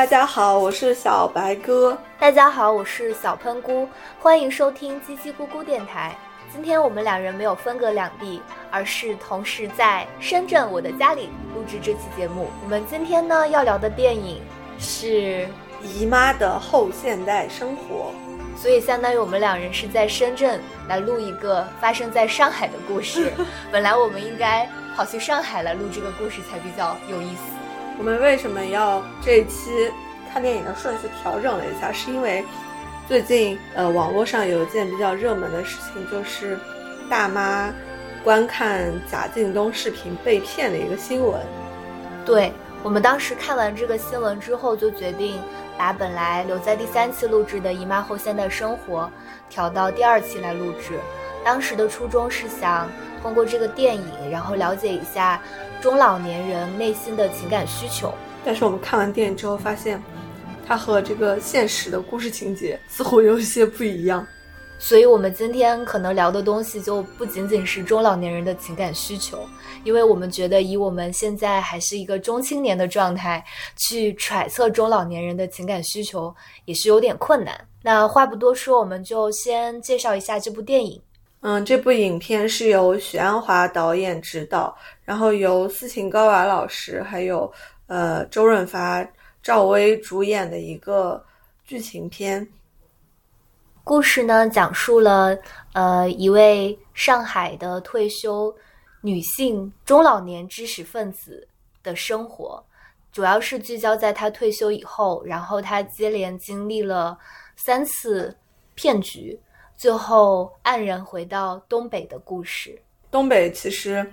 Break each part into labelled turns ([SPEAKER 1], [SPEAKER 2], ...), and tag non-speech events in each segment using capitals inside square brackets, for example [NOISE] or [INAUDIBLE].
[SPEAKER 1] 大家好，我是小白哥。
[SPEAKER 2] 大家好，我是小喷菇，欢迎收听叽叽咕咕电台。今天我们两人没有分隔两地，而是同时在深圳我的家里录制这期节目。我们今天呢要聊的电影是
[SPEAKER 1] 姨妈的后现代生活，
[SPEAKER 2] 所以相当于我们两人是在深圳来录一个发生在上海的故事。[LAUGHS] 本来我们应该跑去上海来录这个故事才比较有意思。
[SPEAKER 1] 我们为什么要这一期看电影的顺序调整了一下？是因为最近呃网络上有一件比较热门的事情，就是大妈观看贾敬东视频被骗的一个新闻。
[SPEAKER 2] 对我们当时看完这个新闻之后，就决定把本来留在第三期录制的《姨妈后现代生活》调到第二期来录制。当时的初衷是想通过这个电影，然后了解一下。中老年人内心的情感需求，
[SPEAKER 1] 但是我们看完电影之后发现，它和这个现实的故事情节似乎有一些不一样。
[SPEAKER 2] 所以，我们今天可能聊的东西就不仅仅是中老年人的情感需求，因为我们觉得以我们现在还是一个中青年的状态，去揣测中老年人的情感需求也是有点困难。那话不多说，我们就先介绍一下这部电影。
[SPEAKER 1] 嗯，这部影片是由许鞍华导演执导，然后由斯琴高娃老师还有呃周润发、赵薇主演的一个剧情片。
[SPEAKER 2] 故事呢，讲述了呃一位上海的退休女性中老年知识分子的生活，主要是聚焦在她退休以后，然后她接连经历了三次骗局。最后黯然回到东北的故事。
[SPEAKER 1] 东北其实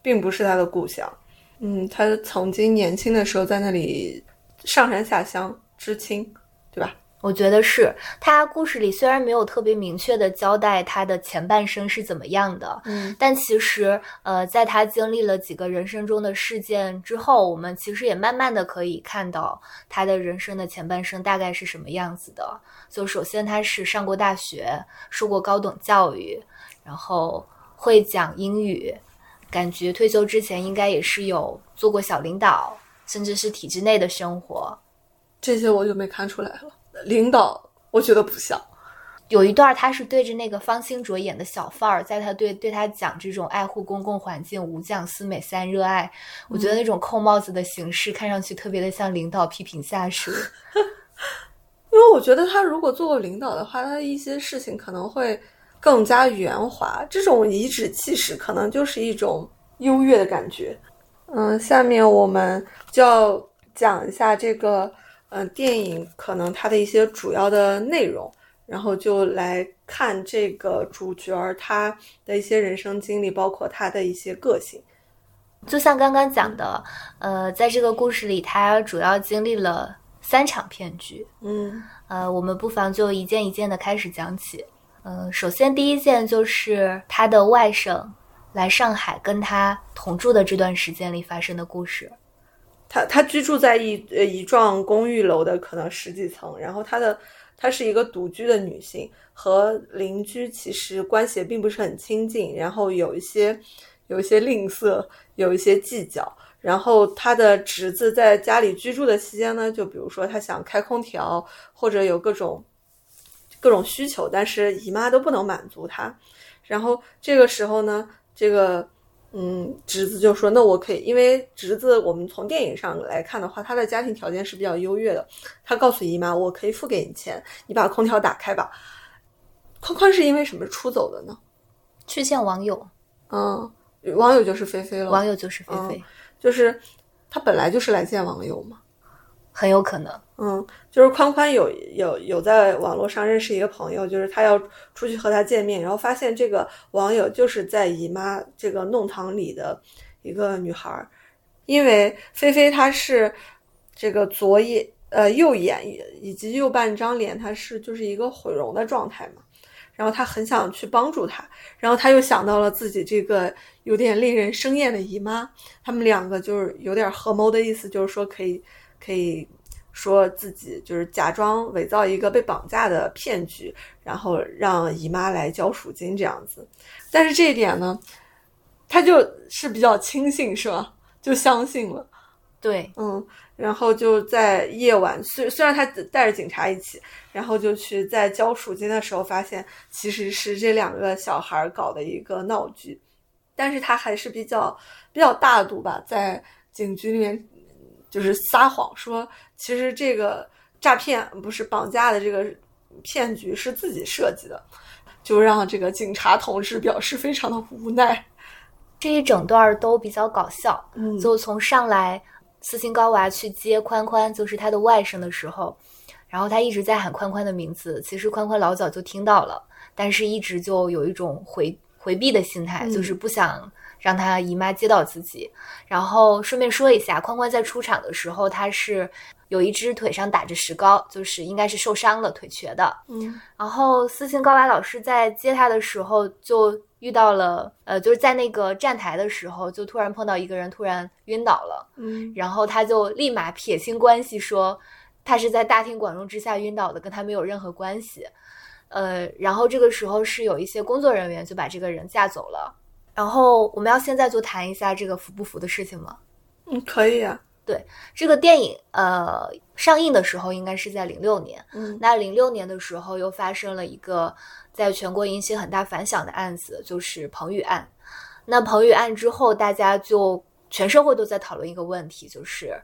[SPEAKER 1] 并不是他的故乡，嗯，他曾经年轻的时候在那里上山下乡知青，
[SPEAKER 2] 我觉得是他故事里虽然没有特别明确的交代他的前半生是怎么样的，
[SPEAKER 1] 嗯，
[SPEAKER 2] 但其实呃，在他经历了几个人生中的事件之后，我们其实也慢慢的可以看到他的人生的前半生大概是什么样子的。就首先他是上过大学，受过高等教育，然后会讲英语，感觉退休之前应该也是有做过小领导，甚至是体制内的生活。
[SPEAKER 1] 这些我就没看出来了。领导，我觉得不像。
[SPEAKER 2] 有一段他是对着那个方兴卓演的小贩儿，在他对对他讲这种爱护公共环境、五讲思美三热爱。我觉得那种扣帽子的形式，看上去特别的像领导批评下属。
[SPEAKER 1] 因为我觉得他如果做过领导的话，他的一些事情可能会更加圆滑。这种颐指气使，可能就是一种优越的感觉。嗯，下面我们就要讲一下这个。嗯，电影可能它的一些主要的内容，然后就来看这个主角儿他的一些人生经历，包括他的一些个性。
[SPEAKER 2] 就像刚刚讲的，呃，在这个故事里，他主要经历了三场骗局。
[SPEAKER 1] 嗯，
[SPEAKER 2] 呃，我们不妨就一件一件的开始讲起。嗯，首先第一件就是他的外甥来上海跟他同住的这段时间里发生的故事。
[SPEAKER 1] 她她居住在一呃一幢公寓楼的可能十几层，然后她的她是一个独居的女性，和邻居其实关系也并不是很亲近，然后有一些有一些吝啬，有一些计较。然后她的侄子在家里居住的期间呢，就比如说他想开空调，或者有各种各种需求，但是姨妈都不能满足他。然后这个时候呢，这个。嗯，侄子就说：“那我可以，因为侄子我们从电影上来看的话，他的家庭条件是比较优越的。他告诉姨妈，我可以付给你钱，你把空调打开吧。”宽宽是因为什么出走的呢？
[SPEAKER 2] 去见网友。
[SPEAKER 1] 嗯，网友就是菲菲了。
[SPEAKER 2] 网友就是菲菲，
[SPEAKER 1] 就是他本来就是来见网友嘛。
[SPEAKER 2] 很有可能，
[SPEAKER 1] 嗯，就是宽宽有有有在网络上认识一个朋友，就是他要出去和他见面，然后发现这个网友就是在姨妈这个弄堂里的一个女孩儿，因为菲菲她是这个左眼呃右眼以及右半张脸，她是就是一个毁容的状态嘛，然后他很想去帮助她，然后他又想到了自己这个有点令人生厌的姨妈，他们两个就是有点合谋的意思，就是说可以。可以说自己就是假装伪造一个被绑架的骗局，然后让姨妈来交赎金这样子。但是这一点呢，他就是比较轻信，是吧？就相信了。
[SPEAKER 2] 对，
[SPEAKER 1] 嗯。然后就在夜晚，虽虽然他带着警察一起，然后就去在交赎金的时候，发现其实是这两个小孩搞的一个闹剧，但是他还是比较比较大度吧，在警局里面就是撒谎说，其实这个诈骗不是绑架的这个骗局是自己设计的，就让这个警察同志表示非常的无奈。
[SPEAKER 2] 这一整段都比较搞笑，
[SPEAKER 1] 嗯
[SPEAKER 2] 就从上来斯琴高娃去接宽宽，就是他的外甥的时候，然后他一直在喊宽宽的名字，其实宽宽老早就听到了，但是一直就有一种回回避的心态，
[SPEAKER 1] 嗯
[SPEAKER 2] 就是不想让他姨妈接到自己。然后顺便说一下，宽宽在出场的时候，他是有一只腿上打着石膏，就是应该是受伤了，腿瘸的。
[SPEAKER 1] 嗯
[SPEAKER 2] 然后斯琴高娃老师在接他的时候就遇到了，呃，就是在那个站台的时候，就突然碰到一个人突然晕倒了，
[SPEAKER 1] 嗯
[SPEAKER 2] 然后他就立马撇清关系，说他是在大庭广众之下晕倒的，跟他没有任何关系。呃，然后这个时候是有一些工作人员就把这个人架走了。然后我们要现在就谈一下这个服不服的事情吗？
[SPEAKER 1] 嗯，可以啊，对
[SPEAKER 2] 这个电影呃上映的时候应该是在零六年，
[SPEAKER 1] 嗯
[SPEAKER 2] 那零六年的时候又发生了一个在全国引起很大反响的案子，就是彭宇案。那彭宇案之后，大家就全社会都在讨论一个问题，就是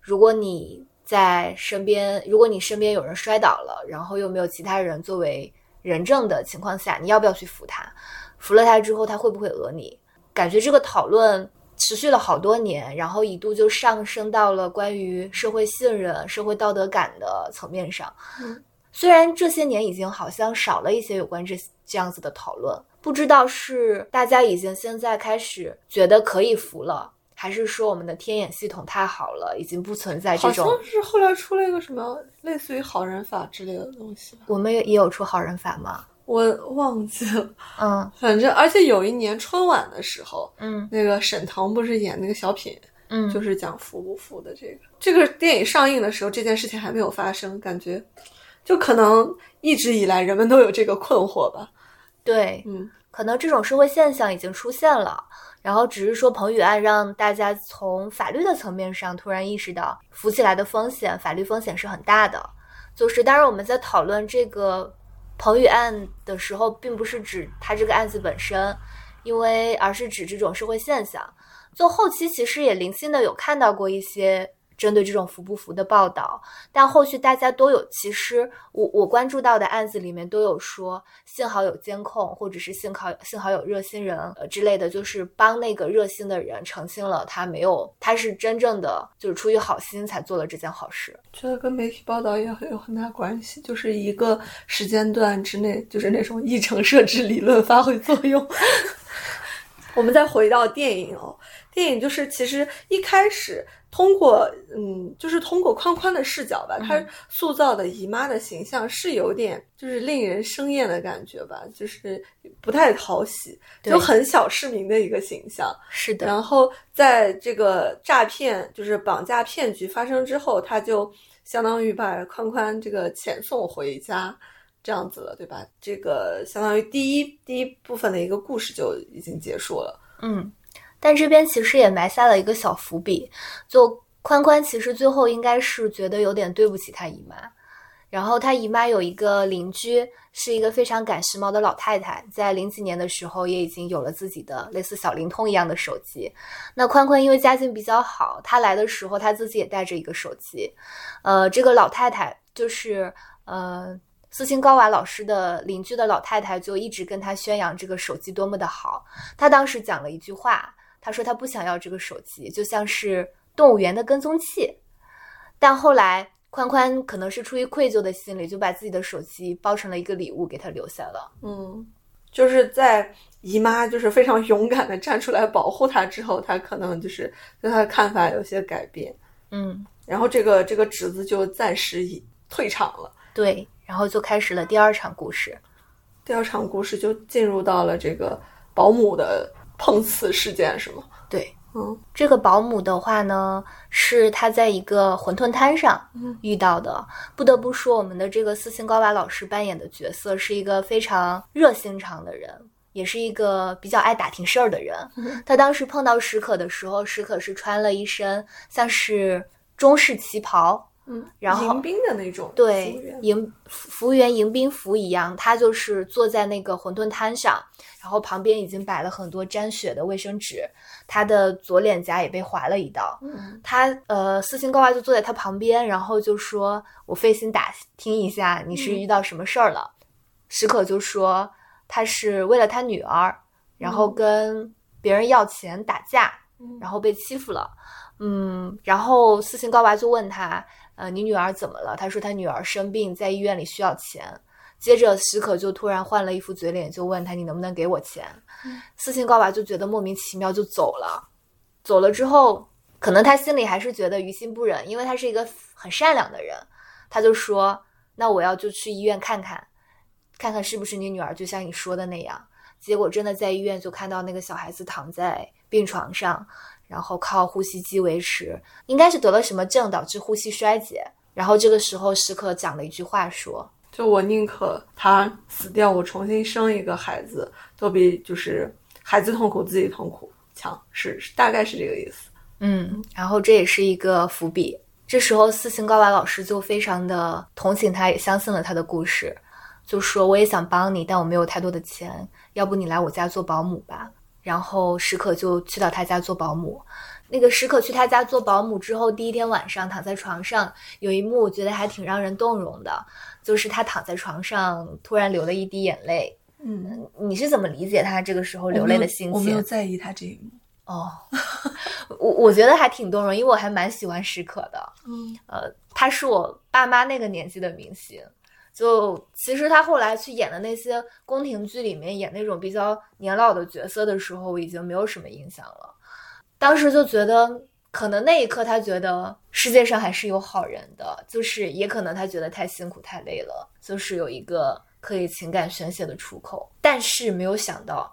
[SPEAKER 2] 如果你在身边，如果你身边有人摔倒了，然后又没有其他人作为人证的情况下，你要不要去扶他？扶了他之后，他会不会讹你？感觉这个讨论持续了好多年，然后一度就上升到了关于社会信任、社会道德感的层面上。
[SPEAKER 1] 嗯
[SPEAKER 2] 虽然这些年已经好像少了一些有关这这样子的讨论，不知道是大家已经现在开始觉得可以服了，还是说我们的天眼系统太好了，已经不存在这种
[SPEAKER 1] 好
[SPEAKER 2] 种。
[SPEAKER 1] 像是后来出了一个什么类似于好人法之类的东西吧，
[SPEAKER 2] 我们也也有出好人法吗？
[SPEAKER 1] 我忘记了。
[SPEAKER 2] 嗯 [LAUGHS]
[SPEAKER 1] 反正而且有一年春晚的时候，
[SPEAKER 2] 嗯
[SPEAKER 1] 那个沈腾不是演那个小品，
[SPEAKER 2] 嗯，
[SPEAKER 1] 就是讲服不服的这个。这个电影上映的时候，这件事情还没有发生，感觉就可能一直以来人们都有这个困惑吧。
[SPEAKER 2] 对，
[SPEAKER 1] 嗯
[SPEAKER 2] 可能这种社会现象已经出现了，然后只是说彭宇案让大家从法律的层面上突然意识到扶起来的风险，法律风险是很大的。就是当然我们在讨论这个彭宇案的时候，并不是指他这个案子本身，因为而是指这种社会现象。就后期其实也零星的有看到过一些针对这种服不服的报道，但后续大家都有，其实我我关注到的案子里面都有说，幸好有监控，或者是幸好幸好有热心人呃之类的，就是帮那个热心的人澄清了他没有，他是真正的就是出于好心才做了这件好事。
[SPEAKER 1] 觉得跟媒体报道也很有很大关系，就是一个时间段之内，就是那种议程设置理论发挥作用。[LAUGHS] 我们再回到电影哦，电影就是其实一开始通过嗯，就是通过宽宽的视角吧，他塑造的姨妈的形象是有点就是令人生厌的感觉吧，就是不太讨喜，就很小市民的一个形象。
[SPEAKER 2] 是的，
[SPEAKER 1] 然后在这个诈骗就是绑架骗局发生之后，他就相当于把宽宽这个遣送回家，这样子了，对吧？这个相当于第一第一部分的一个故事就已经结束了。
[SPEAKER 2] 嗯，但这边其实也埋下了一个小伏笔，就宽宽其实最后应该是觉得有点对不起他姨妈，然后他姨妈有一个邻居是一个非常赶时髦的老太太，在零几年的时候也已经有了自己的类似小灵通一样的手机。那宽宽因为家境比较好，他来的时候他自己也带着一个手机，呃，这个老太太就是呃。斯琴高娃老师的邻居的老太太就一直跟他宣扬这个手机多么的好，他当时讲了一句话，他说他不想要这个手机，就像是动物园的跟踪器。但后来宽宽可能是出于愧疚的心理，就把自己的手机包成了一个礼物给他留下了。
[SPEAKER 1] 嗯，就是在姨妈就是非常勇敢的站出来保护他之后，他可能就是对他的看法有些改变，
[SPEAKER 2] 嗯，
[SPEAKER 1] 然后这个这个侄子就暂时已退场了。
[SPEAKER 2] 对，然后就开始了第二场故事。
[SPEAKER 1] 第二场故事就进入到了这个保姆的碰瓷事件，是吗？
[SPEAKER 2] 对，
[SPEAKER 1] 嗯
[SPEAKER 2] 这个保姆的话呢，是他在一个馄饨摊上遇到的。不得不说，我们的这个斯琴高娃老师扮演的角色是一个非常热心肠的人，也是一个比较爱打听事儿的人。他当时碰到史可的时候，史可是穿了一身像是中式旗袍。
[SPEAKER 1] 嗯，
[SPEAKER 2] 然后
[SPEAKER 1] 迎宾的那种，
[SPEAKER 2] 对，迎服务员迎宾服一样，他就是坐在那个馄饨摊上，然后旁边已经摆了很多沾血的卫生纸，他的左脸颊也被划了一刀。
[SPEAKER 1] 嗯，
[SPEAKER 2] 他呃，斯琴高娃就坐在他旁边，然后就说：“我费心打听一下，你是遇到什么事儿了？”史可就说：“他是为了他女儿，然后跟别人要钱打架，然后被欺负了。”嗯，然后斯琴高娃就问他。呃，你女儿怎么了？他说他女儿生病，在医院里需要钱。接着许可就突然换了一副嘴脸，就问他你能不能给我钱？斯琴高娃就觉得莫名其妙，就走了。走了之后，可能他心里还是觉得于心不忍，因为他是一个很善良的人。他就说：“那我要就去医院看看，看看是不是你女儿，就像你说的那样。”结果真的在医院就看到那个小孩子躺在病床上。然后靠呼吸机维持，应该是得了什么症导致呼吸衰竭。然后这个时候，时刻讲了一句话说：“
[SPEAKER 1] 就我宁可他死掉，我重新生一个孩子，都比就是孩子痛苦自己痛苦强。”是大概是这个意思。
[SPEAKER 2] 嗯，然后这也是一个伏笔。这时候，四星高娃老师就非常的同情他，也相信了他的故事，就说：“我也想帮你，但我没有太多的钱，要不你来我家做保姆吧。”然后史可就去到他家做保姆。那个史可去他家做保姆之后，第一天晚上躺在床上，有一幕我觉得还挺让人动容的，就是他躺在床上突然流了一滴眼泪。
[SPEAKER 1] 嗯，
[SPEAKER 2] 你是怎么理解他这个时候流泪的心情？
[SPEAKER 1] 我没有在意他这一幕。
[SPEAKER 2] 哦，[LAUGHS] 我我觉得还挺动容，因为我还蛮喜欢史可的。
[SPEAKER 1] 嗯，
[SPEAKER 2] 呃，他是我爸妈那个年纪的明星。就其实他后来去演的那些宫廷剧里面演那种比较年老的角色的时候，已经没有什么印象了。当时就觉得，可能那一刻他觉得世界上还是有好人的，就是也可能他觉得太辛苦太累了，就是有一个可以情感宣泄的出口。但是没有想到，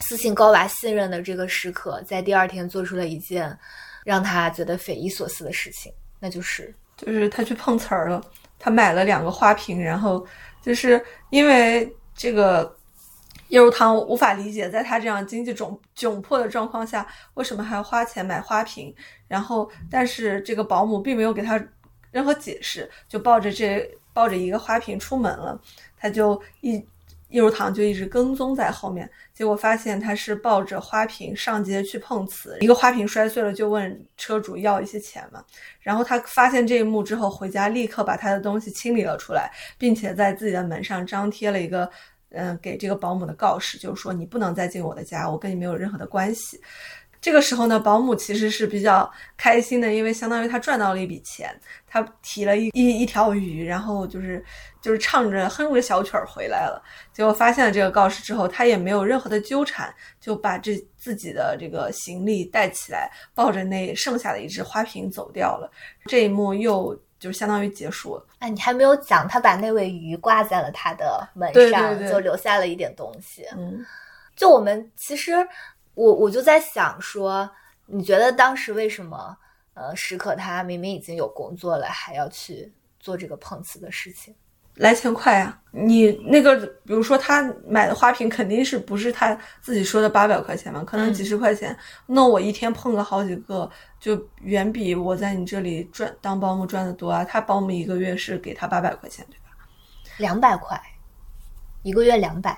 [SPEAKER 2] 私信高娃信任的这个时刻，在第二天做出了一件让他觉得匪夷所思的事情，那就是
[SPEAKER 1] 就是他去碰瓷儿了。他买了两个花瓶，然后就是因为这个叶如棠无法理解，在他这样经济窘窘迫的状况下，为什么还要花钱买花瓶？然后，但是这个保姆并没有给他任何解释，就抱着这抱着一个花瓶出门了。他就一。叶如棠就一直跟踪在后面，结果发现他是抱着花瓶上街去碰瓷，一个花瓶摔碎了，就问车主要一些钱嘛。然后他发现这一幕之后，回家立刻把他的东西清理了出来，并且在自己的门上张贴了一个，嗯，给这个保姆的告示，就是说你不能再进我的家，我跟你没有任何的关系。这个时候呢，保姆其实是比较开心的，因为相当于他赚到了一笔钱，他提了一一一条鱼，然后就是就是唱着哼着小曲儿回来了。结果发现了这个告示之后，他也没有任何的纠缠，就把这自己的这个行李带起来，抱着那剩下的一只花瓶走掉了。这一幕又就相当于结束了。
[SPEAKER 2] 哎，你还没有讲，他把那尾鱼挂在了他的门
[SPEAKER 1] 上，
[SPEAKER 2] 就留下了一点东西。
[SPEAKER 1] 嗯，
[SPEAKER 2] 就我们其实。我我就在想说，你觉得当时为什么，呃，史可他明明已经有工作了，还要去做这个碰瓷的事情？
[SPEAKER 1] 来钱快啊！你那个，比如说他买的花瓶，肯定是不是他自己说的八百块钱嘛？可能几十块钱。那我一天碰个好几个，就远比我在你这里赚当保姆赚的多啊！他保姆一个月是给他八百块钱，对吧？
[SPEAKER 2] 两百块，一个月两百，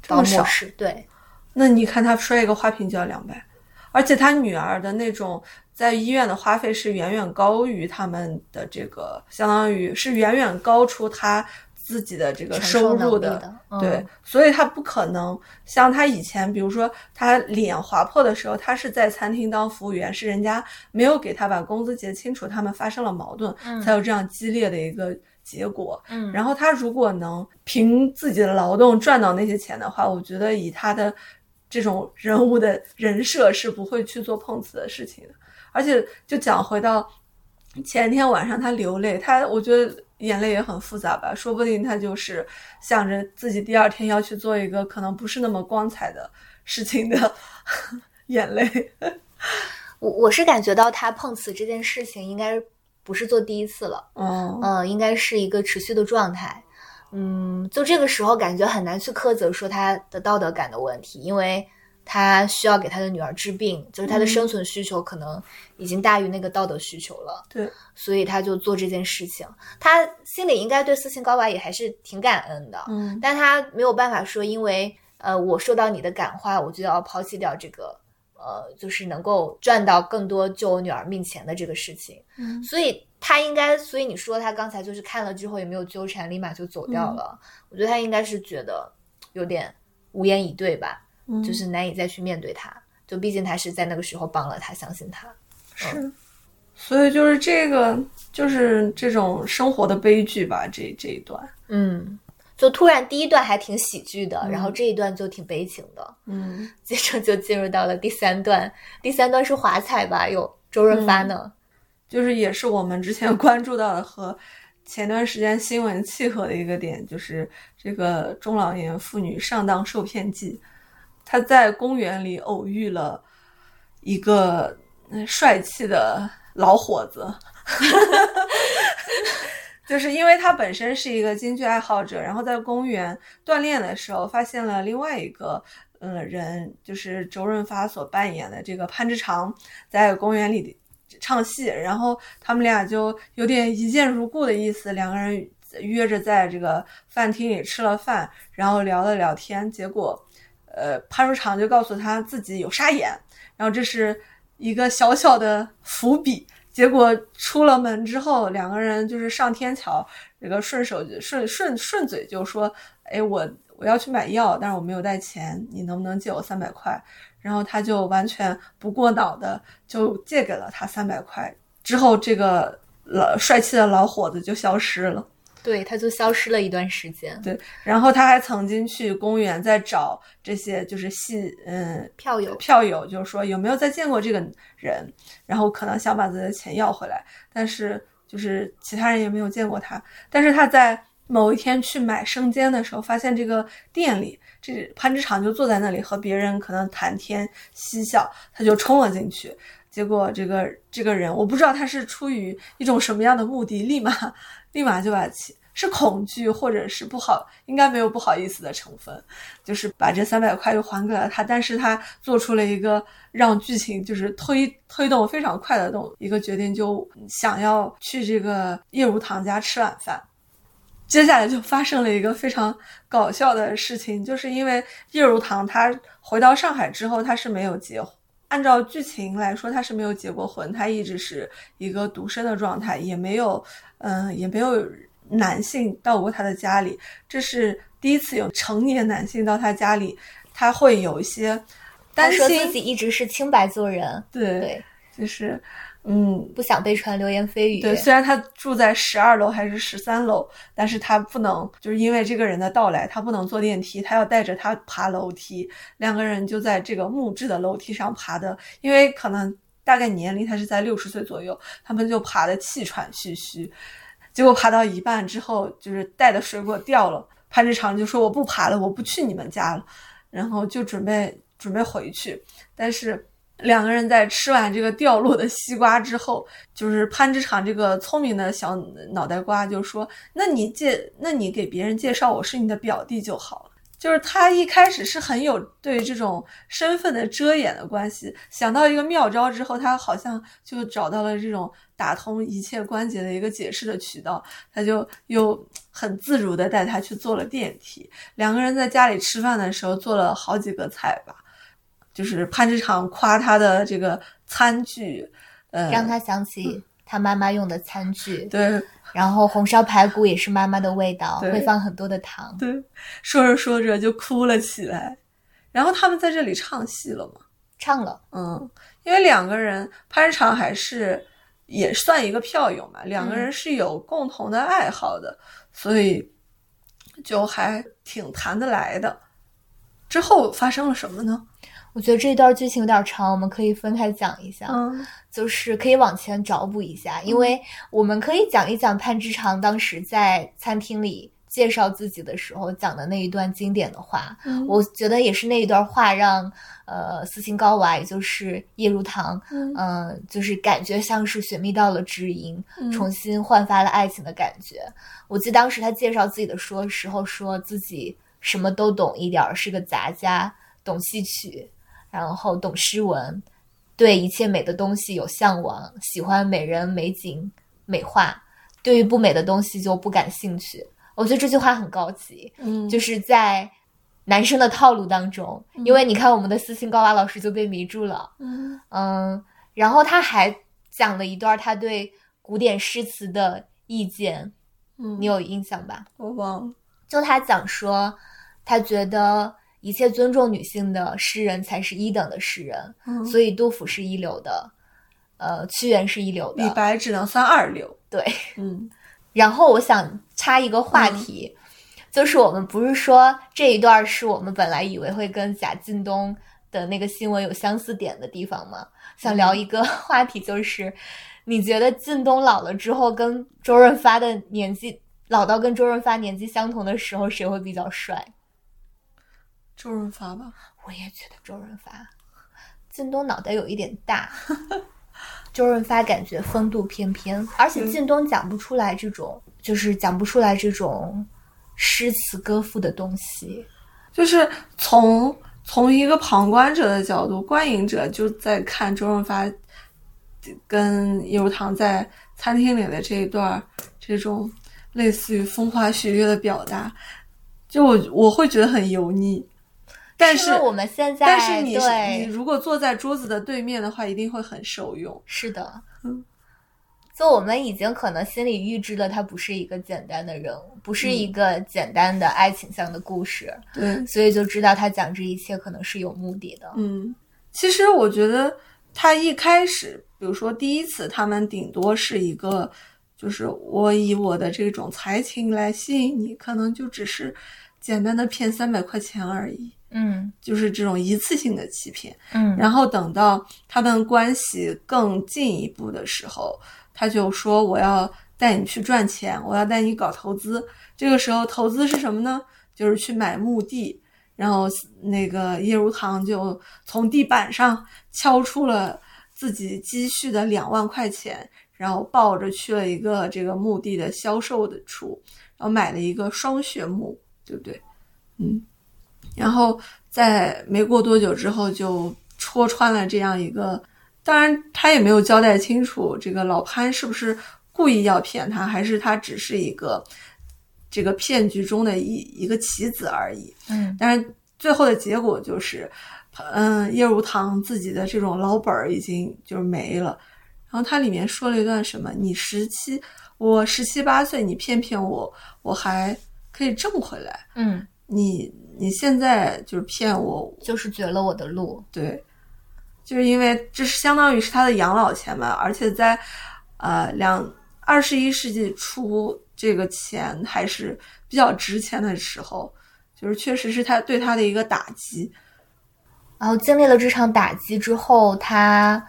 [SPEAKER 1] 这么少？
[SPEAKER 2] 对。
[SPEAKER 1] 那你看他摔一个花瓶就要两百，而且他女儿的那种在医院的花费是远远高于他们的这个，相当于是远远高出他自己的这个收入
[SPEAKER 2] 的，
[SPEAKER 1] 对，所以他不可能像他以前，比如说他脸划破的时候，他是在餐厅当服务员，是人家没有给他把工资结清楚，他们发生了矛盾，才有这样激烈的一个。结果，
[SPEAKER 2] 嗯，
[SPEAKER 1] 然后他如果能凭自己的劳动赚到那些钱的话，我觉得以他的这种人物的人设是不会去做碰瓷的事情的。而且，就讲回到前天晚上他流泪，他我觉得眼泪也很复杂吧，说不定他就是想着自己第二天要去做一个可能不是那么光彩的事情的 [LAUGHS] 眼泪。[LAUGHS]
[SPEAKER 2] 我我是感觉到他碰瓷这件事情应该。不是做第一次了，
[SPEAKER 1] 嗯
[SPEAKER 2] 嗯，应该是一个持续的状态，嗯，就这个时候感觉很难去苛责说他的道德感的问题，因为他需要给他的女儿治病，就是他的生存需求可能已经大于那个道德需求了。
[SPEAKER 1] 对，
[SPEAKER 2] 所以他就做这件事情。他心里应该对斯琴高娃也还是挺感恩的，
[SPEAKER 1] 嗯
[SPEAKER 2] 但他没有办法说，因为呃我受到你的感化，我就要抛弃掉这个呃，就是能够赚到更多救我女儿命钱的这个事情。
[SPEAKER 1] 嗯
[SPEAKER 2] 所以他应该，所以你说他刚才就是看了之后也没有纠缠，立马就走掉了。我觉得他应该是觉得有点无言以对吧，
[SPEAKER 1] 嗯
[SPEAKER 2] 就是难以再去面对他。就毕竟他是在那个时候帮了他，相信他。
[SPEAKER 1] 是，所以就是这个，就是这种生活的悲剧吧，这这一段，
[SPEAKER 2] 嗯，就突然第一段还挺喜剧的，然后这一段就挺悲情的，
[SPEAKER 1] 嗯，[LAUGHS]
[SPEAKER 2] 接着就进入到了第三段。第三段是华彩吧，有周润发呢。
[SPEAKER 1] 就是也是我们之前 [LAUGHS] 关注到的和前段时间新闻契合的一个点，就是这个中老年妇女上当受骗记。她在公园里偶遇了一个嗯帅气的老伙子，[LAUGHS] 就是因为他本身是一个京剧爱好者，然后在公园锻炼的时候发现了另外一个。呃，人就是周润发所扮演的这个潘之常，在公园里唱戏，然后他们俩就有点一见如故的意思，两个人约着在这个饭厅里吃了饭，然后聊了聊天，结果，呃，潘如常就告诉他自己有沙眼，然后这是一个小小的伏笔，结果出了门之后，两个人就是上天桥，这个顺手顺顺顺嘴就说，哎，我我要去买药，但是我没有带钱，你能不能借我三百块？然后他就完全不过脑的就借给了他三百块，之后这个老帅气的老伙子就消失了。
[SPEAKER 2] 对，他就消失了一段时间。
[SPEAKER 1] 对，然后他还曾经去公园在找这些就是戏嗯
[SPEAKER 2] 票友
[SPEAKER 1] 票友，就是说有没有再见过这个人，然后可能想把自己的钱要回来，但是就是其他人也没有见过他。但是他在某一天去买生煎的时候，发现这个店里这潘之常就坐在那里和别人可能谈天嬉笑，他就冲了进去。结果这个这个人，我不知道他是出于一种什么样的目的，立马立马就把其是恐惧或者是不好，应该没有不好意思的成分，就是把这三百块又还给了他。但是他做出了一个让剧情就是推推动非常快的动一个决定，就想要去这个叶如堂家吃晚饭。接下来就发生了一个非常搞笑的事情，就是因为叶如堂他回到上海之后，他是没有结婚。按照剧情来说，他是没有结过婚，他一直是一个独身的状态，也没有，嗯、也没有男性到过他的家里，这是第一次有成年男性到他家里，他会有一些
[SPEAKER 2] 他
[SPEAKER 1] 担心，
[SPEAKER 2] 说自己一直是清白做人，
[SPEAKER 1] 对，
[SPEAKER 2] 对，
[SPEAKER 1] 就是，嗯，
[SPEAKER 2] 不想被传流言蜚语。
[SPEAKER 1] 对，虽然他住在十二楼还是十三楼，但是他不能，就是因为这个人的到来，他不能坐电梯，他要带着他爬楼梯。两个人就在这个木质的楼梯上爬的，因为可能大概年龄他是在六十岁左右，他们就爬的气喘吁吁。结果爬到一半之后，就是带的水果掉了，潘志常就说我不爬了，我不去你们家了，然后就准备准备回去，但是。两个人在吃完这个掉落的西瓜之后，就是潘之常这个聪明的小脑袋瓜就说：“那你介，那你给别人介绍我是你的表弟就好了。”就是他一开始是很有对这种身份的遮掩的关系，想到一个妙招之后，他好像就找到了这种打通一切关节的一个解释的渠道，他就又很自如的带他去坐了电梯。两个人在家里吃饭的时候做了好几个菜吧。就是潘之常夸他的这个餐具，呃，
[SPEAKER 2] 让他想起他妈妈用的餐具。
[SPEAKER 1] 对
[SPEAKER 2] 然后红烧排骨也是妈妈的味道，会放很多的糖。
[SPEAKER 1] 对，说着说着就哭了起来。然后他们在这里唱戏了嘛？
[SPEAKER 2] 唱了，
[SPEAKER 1] 嗯，因为两个人潘之常还是也算一个票友嘛，两个人是有共同的爱好的，所以就还挺谈得来的。之后发生了什么呢？
[SPEAKER 2] 我觉得这段剧情有点长，我们可以分开讲一下，
[SPEAKER 1] 嗯
[SPEAKER 2] 就是可以往前找补一下，因为我们可以讲一讲潘之常当时在餐厅里介绍自己的时候讲的那一段经典的话。
[SPEAKER 1] 嗯
[SPEAKER 2] 我觉得也是那一段话让呃斯琴高娃，也就是叶如棠，
[SPEAKER 1] 嗯
[SPEAKER 2] 嗯、就是感觉像是寻觅到了知音，
[SPEAKER 1] 嗯
[SPEAKER 2] 重新焕发了爱情的感觉。我记得当时他介绍自己的说时候，说自己什么都懂一点儿，是个杂家，懂戏曲。然后懂诗文，对一切美的东西有向往，喜欢美人、美景、美画，对于不美的东西就不感兴趣。我觉得这句话很高级，
[SPEAKER 1] 嗯
[SPEAKER 2] 就是在男生的套路当中，因为你看我们的私信高娃老师就被迷住了，
[SPEAKER 1] 嗯
[SPEAKER 2] 嗯，然后他还讲了一段他对古典诗词的意见，
[SPEAKER 1] 嗯，
[SPEAKER 2] 你有印象吧？
[SPEAKER 1] 我忘了。
[SPEAKER 2] 就他讲说，他觉得一切尊重女性的诗人才是一等的诗人，
[SPEAKER 1] 嗯
[SPEAKER 2] 所以杜甫是一流的，呃，屈原是一流的李，
[SPEAKER 1] 白只能算二流。
[SPEAKER 2] 对。
[SPEAKER 1] 嗯
[SPEAKER 2] 然后我想插一个话题，就是我们不是说这一段是我们本来以为会跟贾进东的那个新闻有相似点的地方吗？想聊一个 [LAUGHS] 话题，就是你觉得靳东老了之后跟周润发的年纪老到跟周润发年纪相同的时候，谁会比较帅？
[SPEAKER 1] 周润发吧。
[SPEAKER 2] 我也觉得周润发，靳东脑袋有一点大，[LAUGHS] 周润发感觉风度翩翩，而且靳东讲不出来这种，就是讲不出来这种诗词歌赋的东西。
[SPEAKER 1] 就是从从一个旁观者的角度，观影者就在看周润发跟叶如棠在餐厅里的这一段这种类似于风花雪月的表达，就我我会觉得很油腻。但是
[SPEAKER 2] 我们现在
[SPEAKER 1] 但是你
[SPEAKER 2] 对
[SPEAKER 1] 你如果坐在桌子的对面的话，一定会很受用。
[SPEAKER 2] 是的，
[SPEAKER 1] 嗯，
[SPEAKER 2] 就我们已经可能心里预知了他不是一个简单的人物，不是一个简单的爱情向的故事，
[SPEAKER 1] 对，
[SPEAKER 2] 所以就知道他讲这一切可能是有目的的。
[SPEAKER 1] 嗯，其实我觉得他一开始，比如说第一次，他们顶多是一个，就是我以我的这种才情来吸引你，可能就只是简单的骗三百块钱而已，
[SPEAKER 2] 嗯
[SPEAKER 1] 就是这种一次性的欺骗。
[SPEAKER 2] 嗯，
[SPEAKER 1] 然后等到他们关系更进一步的时候，他就说我要带你去赚钱，我要带你搞投资。这个时候投资是什么呢？就是去买墓地。然后那个叶如棠就从地板上敲出了自己积蓄的两万块钱，然后抱着去了一个这个墓地的销售的处，然后买了一个双穴墓，对不对？嗯，然后在没过多久之后就戳穿了这样一个，当然他也没有交代清楚这个老潘是不是故意要骗他，还是他只是一个这个骗局中的一一个棋子而已。
[SPEAKER 2] 嗯
[SPEAKER 1] 但是最后的结果就是，嗯，叶如棠自己的这种老本儿已经就是没了。然后它里面说了一段什么：“你十七，我十七八岁，你骗骗我，我还可以挣回来。
[SPEAKER 2] 嗯，
[SPEAKER 1] 你你现在就是骗我，
[SPEAKER 2] 就是绝了我的路。
[SPEAKER 1] 对，就是因为这是相当于是他的养老钱嘛，而且在呃两二十一世纪初，这个钱还是比较值钱的时候，就是确实是他对他的一个打击。
[SPEAKER 2] 然后经历了这场打击之后，他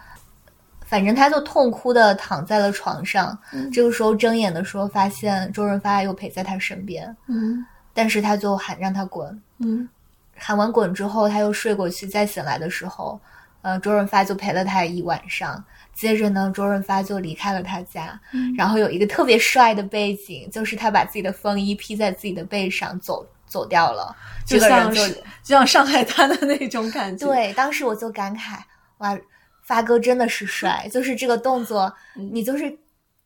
[SPEAKER 2] 反正他就痛哭的躺在了床上。
[SPEAKER 1] 嗯
[SPEAKER 2] 这个时候睁眼的时候，发现周润发又陪在他身边，
[SPEAKER 1] 嗯
[SPEAKER 2] 但是他就喊让他滚。
[SPEAKER 1] 嗯
[SPEAKER 2] 喊完滚之后，他又睡过去，再醒来的时候，呃，周润发就陪了他一晚上。接着呢，周润发就离开了他家，
[SPEAKER 1] 嗯
[SPEAKER 2] 然后有一个特别帅的背景，就是他把自己的风衣披在自己的背上走走掉了。这
[SPEAKER 1] 就
[SPEAKER 2] 个人就
[SPEAKER 1] 像是就像上海滩的那种感觉。，
[SPEAKER 2] 对，当时我就感慨，哇，发哥真的是帅，就是这个动作，
[SPEAKER 1] 嗯
[SPEAKER 2] 你就是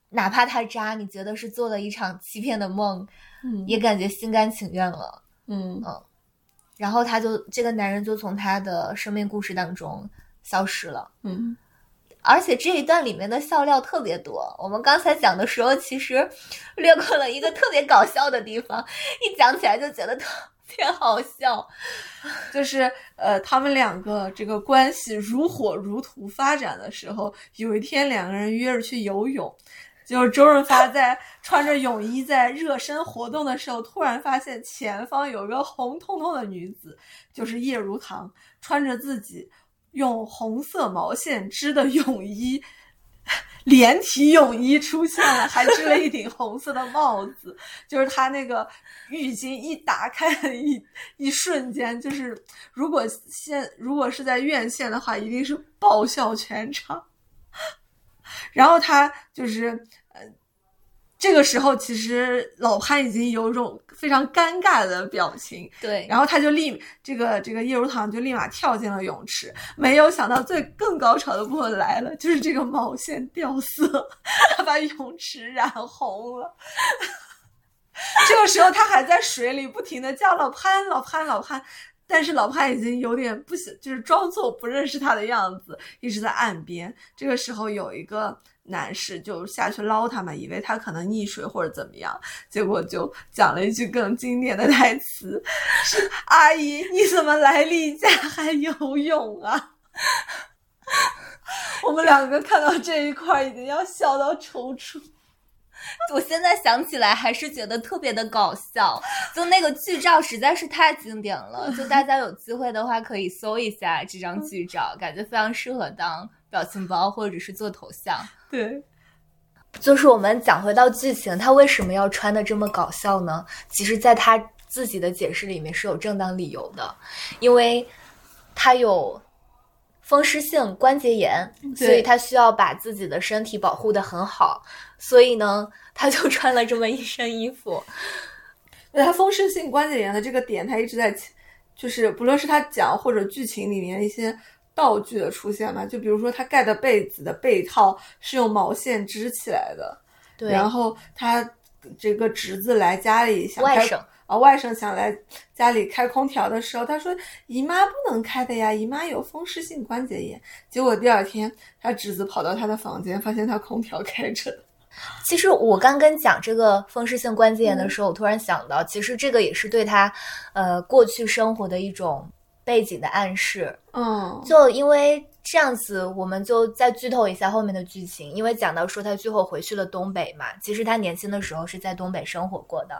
[SPEAKER 2] 哪怕他渣，你觉得是做了一场欺骗的梦，
[SPEAKER 1] 嗯
[SPEAKER 2] 也感觉心甘情愿了。
[SPEAKER 1] 嗯嗯
[SPEAKER 2] 然后他就这个男人就从他的生命故事当中消失了。
[SPEAKER 1] 嗯
[SPEAKER 2] 而且这一段里面的笑料特别多。我们刚才讲的时候，其实略过了一个特别搞笑的地方，一讲起来就觉得特别好笑。
[SPEAKER 1] 就是呃，他们两个这个关系如火如荼发展的时候，有一天两个人约着去游泳，就是周润发在穿着泳衣在热身活动的时候，突然发现前方有个红彤彤的女子，就是叶如棠，穿着自己用红色毛线织的泳衣。连体泳衣出现了，还织了一顶红色的帽子，就是他那个浴巾一打开的一一瞬间，就是如果现如果是在院线的话，一定是爆笑全场。[LAUGHS] 然后他就是，这个时候，其实老潘已经有种非常尴尬的表情，
[SPEAKER 2] 对，
[SPEAKER 1] 然后他就立这个这个叶如棠就立马跳进了泳池，没有想到最更高潮的部分来了，就是这个毛线掉色，[LAUGHS] 他把泳池染红了。[LAUGHS] 这个时候他还在水里不停的叫老潘老潘老潘，但是老潘已经有点不行，就是装作不认识他的样子，一直在岸边。这个时候有一个。男士就下去捞他们，以为他可能溺水或者怎么样，结果就讲了一句更经典的台词：“是阿姨，你怎么来例假还游泳啊？” [LAUGHS] 我们两个看到这一块已经要笑到抽搐。
[SPEAKER 2] 我现在想起来还是觉得特别的搞笑，就那个剧照实在是太经典了，就大家有机会的话可以搜一下这张剧照，感觉非常适合当表情包或者是做头像。[LAUGHS]
[SPEAKER 1] 对，
[SPEAKER 2] 就是我们讲回到剧情，他为什么要穿的这么搞笑呢？其实，在他自己的解释里面是有正当理由的，因为他有风湿性关节炎，所以他需要把自己的身体保护的很好，所以呢，他就穿了这么一身衣服。[LAUGHS]
[SPEAKER 1] 那他风湿性关节炎的这个点，他一直在，就是不论是他讲或者剧情里面一些。道具的出现嘛，就比如说他盖的被子的被套是用毛线织起来的，
[SPEAKER 2] 对。
[SPEAKER 1] 然后他这个侄子来家里想
[SPEAKER 2] 外甥
[SPEAKER 1] 啊，外甥想来家里开空调的时候，他说姨妈不能开的呀，姨妈有风湿性关节炎。结果第二天他侄子跑到他的房间，发现他空调开着。[LAUGHS]
[SPEAKER 2] 其实我刚跟讲这个风湿性关节炎的时候，我突然想到，其实这个也是对他呃过去生活的一种。背景的暗示，
[SPEAKER 1] 嗯，
[SPEAKER 2] 就因为这样子，我们就再剧透一下后面的剧情。因为讲到说他最后回去了东北嘛，其实他年轻的时候是在东北生活过的。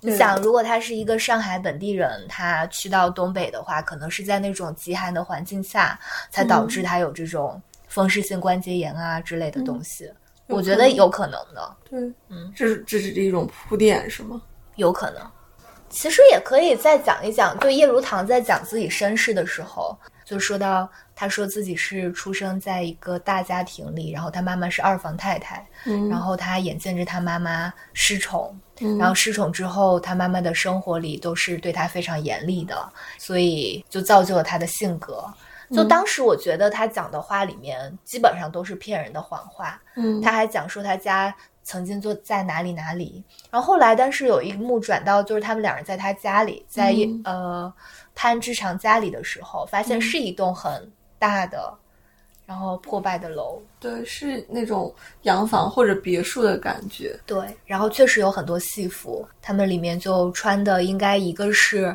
[SPEAKER 2] 你想，如果他是一个上海本地人，他去到东北的话，可能是在那种极寒的环境下，才导致他有这种风湿性关节炎啊之类的东西。我觉得有可能的。
[SPEAKER 1] 对，嗯，这是这是一种铺垫，是吗？
[SPEAKER 2] 有可能。其实也可以再讲一讲，就叶如棠在讲自己身世的时候，就说到他说自己是出生在一个大家庭里，然后他妈妈是二房太太，
[SPEAKER 1] 嗯，
[SPEAKER 2] 然后他眼见着他妈妈失宠，然后失宠之后，他妈妈的生活里都是对他非常严厉的，所以就造就了他的性格。就当时我觉得他讲的话里面基本上都是骗人的谎话，
[SPEAKER 1] 嗯，
[SPEAKER 2] 他还讲说他家。曾经就在哪里哪里，然后后来，但是有一幕转到就是他们两人在他家里，在呃潘志长家里的时候，发现是一栋很大的，然后破败的楼，
[SPEAKER 1] 对，是那种洋房或者别墅的感觉，
[SPEAKER 2] 对，然后确实有很多戏服，他们里面就穿的应该一个是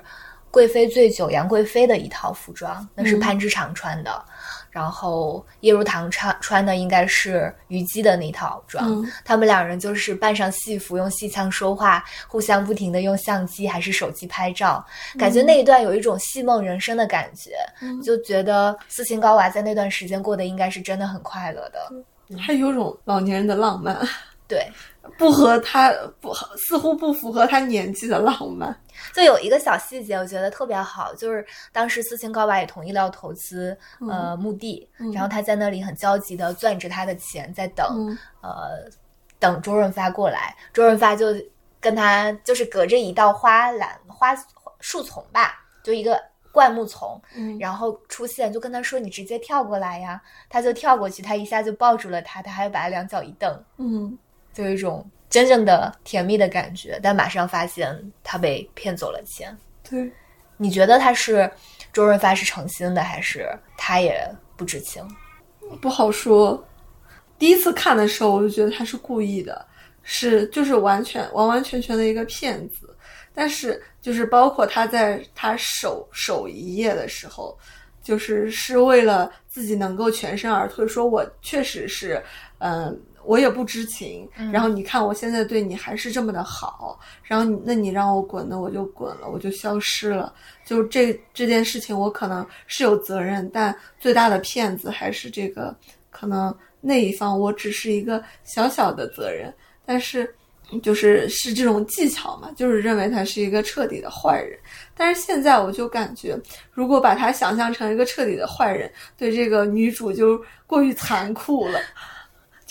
[SPEAKER 2] 贵妃醉酒杨贵妃的一套服装，那是潘之常穿的。然后叶如棠穿穿的应该是虞姬的那套装，他们两人就是扮上戏服，用戏腔说话，互相不停的用相机还是手机拍照，感觉那一段有一种戏梦人生的感觉，就觉得斯琴高娃在那段时间过得应该是真的很快乐的，
[SPEAKER 1] 还有种老年人的浪漫，
[SPEAKER 2] 对。
[SPEAKER 1] 不合他不似乎不符合他年纪的浪漫。[LAUGHS]
[SPEAKER 2] 就有一个小细节，我觉得特别好，就是当时斯琴高娃也同意了要投资呃墓地，然后他在那里很焦急的攥着他的钱在等，呃，等周润发过来。周润发就跟他就是隔着一道花篮花树丛吧，就一个灌木丛，然后出现就跟他说：“你直接跳过来呀。”他就跳过去，他一下就抱住了他，他还把他两脚一蹬，
[SPEAKER 1] 嗯。
[SPEAKER 2] 就有一种真正的甜蜜的感觉，但马上发现他被骗走了钱。
[SPEAKER 1] 对，
[SPEAKER 2] 你觉得他是周润发是诚心的，还是他也不知情？
[SPEAKER 1] 不好说。第一次看的时候，我就觉得他是故意的，是就是完全完完全全的一个骗子。但是就是包括他在他守守一夜的时候，就是是为了自己能够全身而退，说我确实是嗯。我也不知情，然后你看我现在对你还是这么的好，然后你那你让我滚，那我就滚了，我就消失了。就这这件事情，我可能是有责任，但最大的骗子还是这个可能那一方，我只是一个小小的责任，但是就是是这种技巧嘛，就是认为他是一个彻底的坏人。但是现在我就感觉，如果把他想象成一个彻底的坏人，对这个女主就过于残酷了。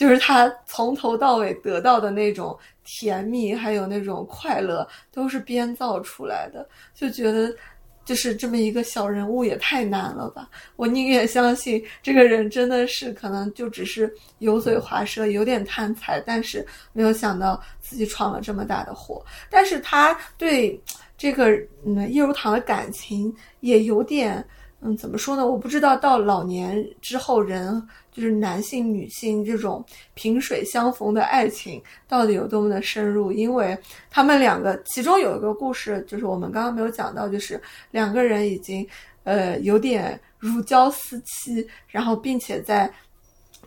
[SPEAKER 1] 就是他从头到尾得到的那种甜蜜，还有那种快乐，都是编造出来的，就觉得。就是这么一个小人物也太难了吧！我宁愿相信这个人真的是可能就只是油嘴滑舌，有点贪财，但是没有想到自己闯了这么大的祸。但是他对这个嗯叶如棠的感情也有点。嗯，怎么说呢？我不知道到老年之后，人就是男性、女性这种萍水相逢的爱情到底有多么的深入？因为他们两个，其中有一个故事，就是我们刚刚没有讲到，就是两个人已经呃有点如胶似漆，然后并且在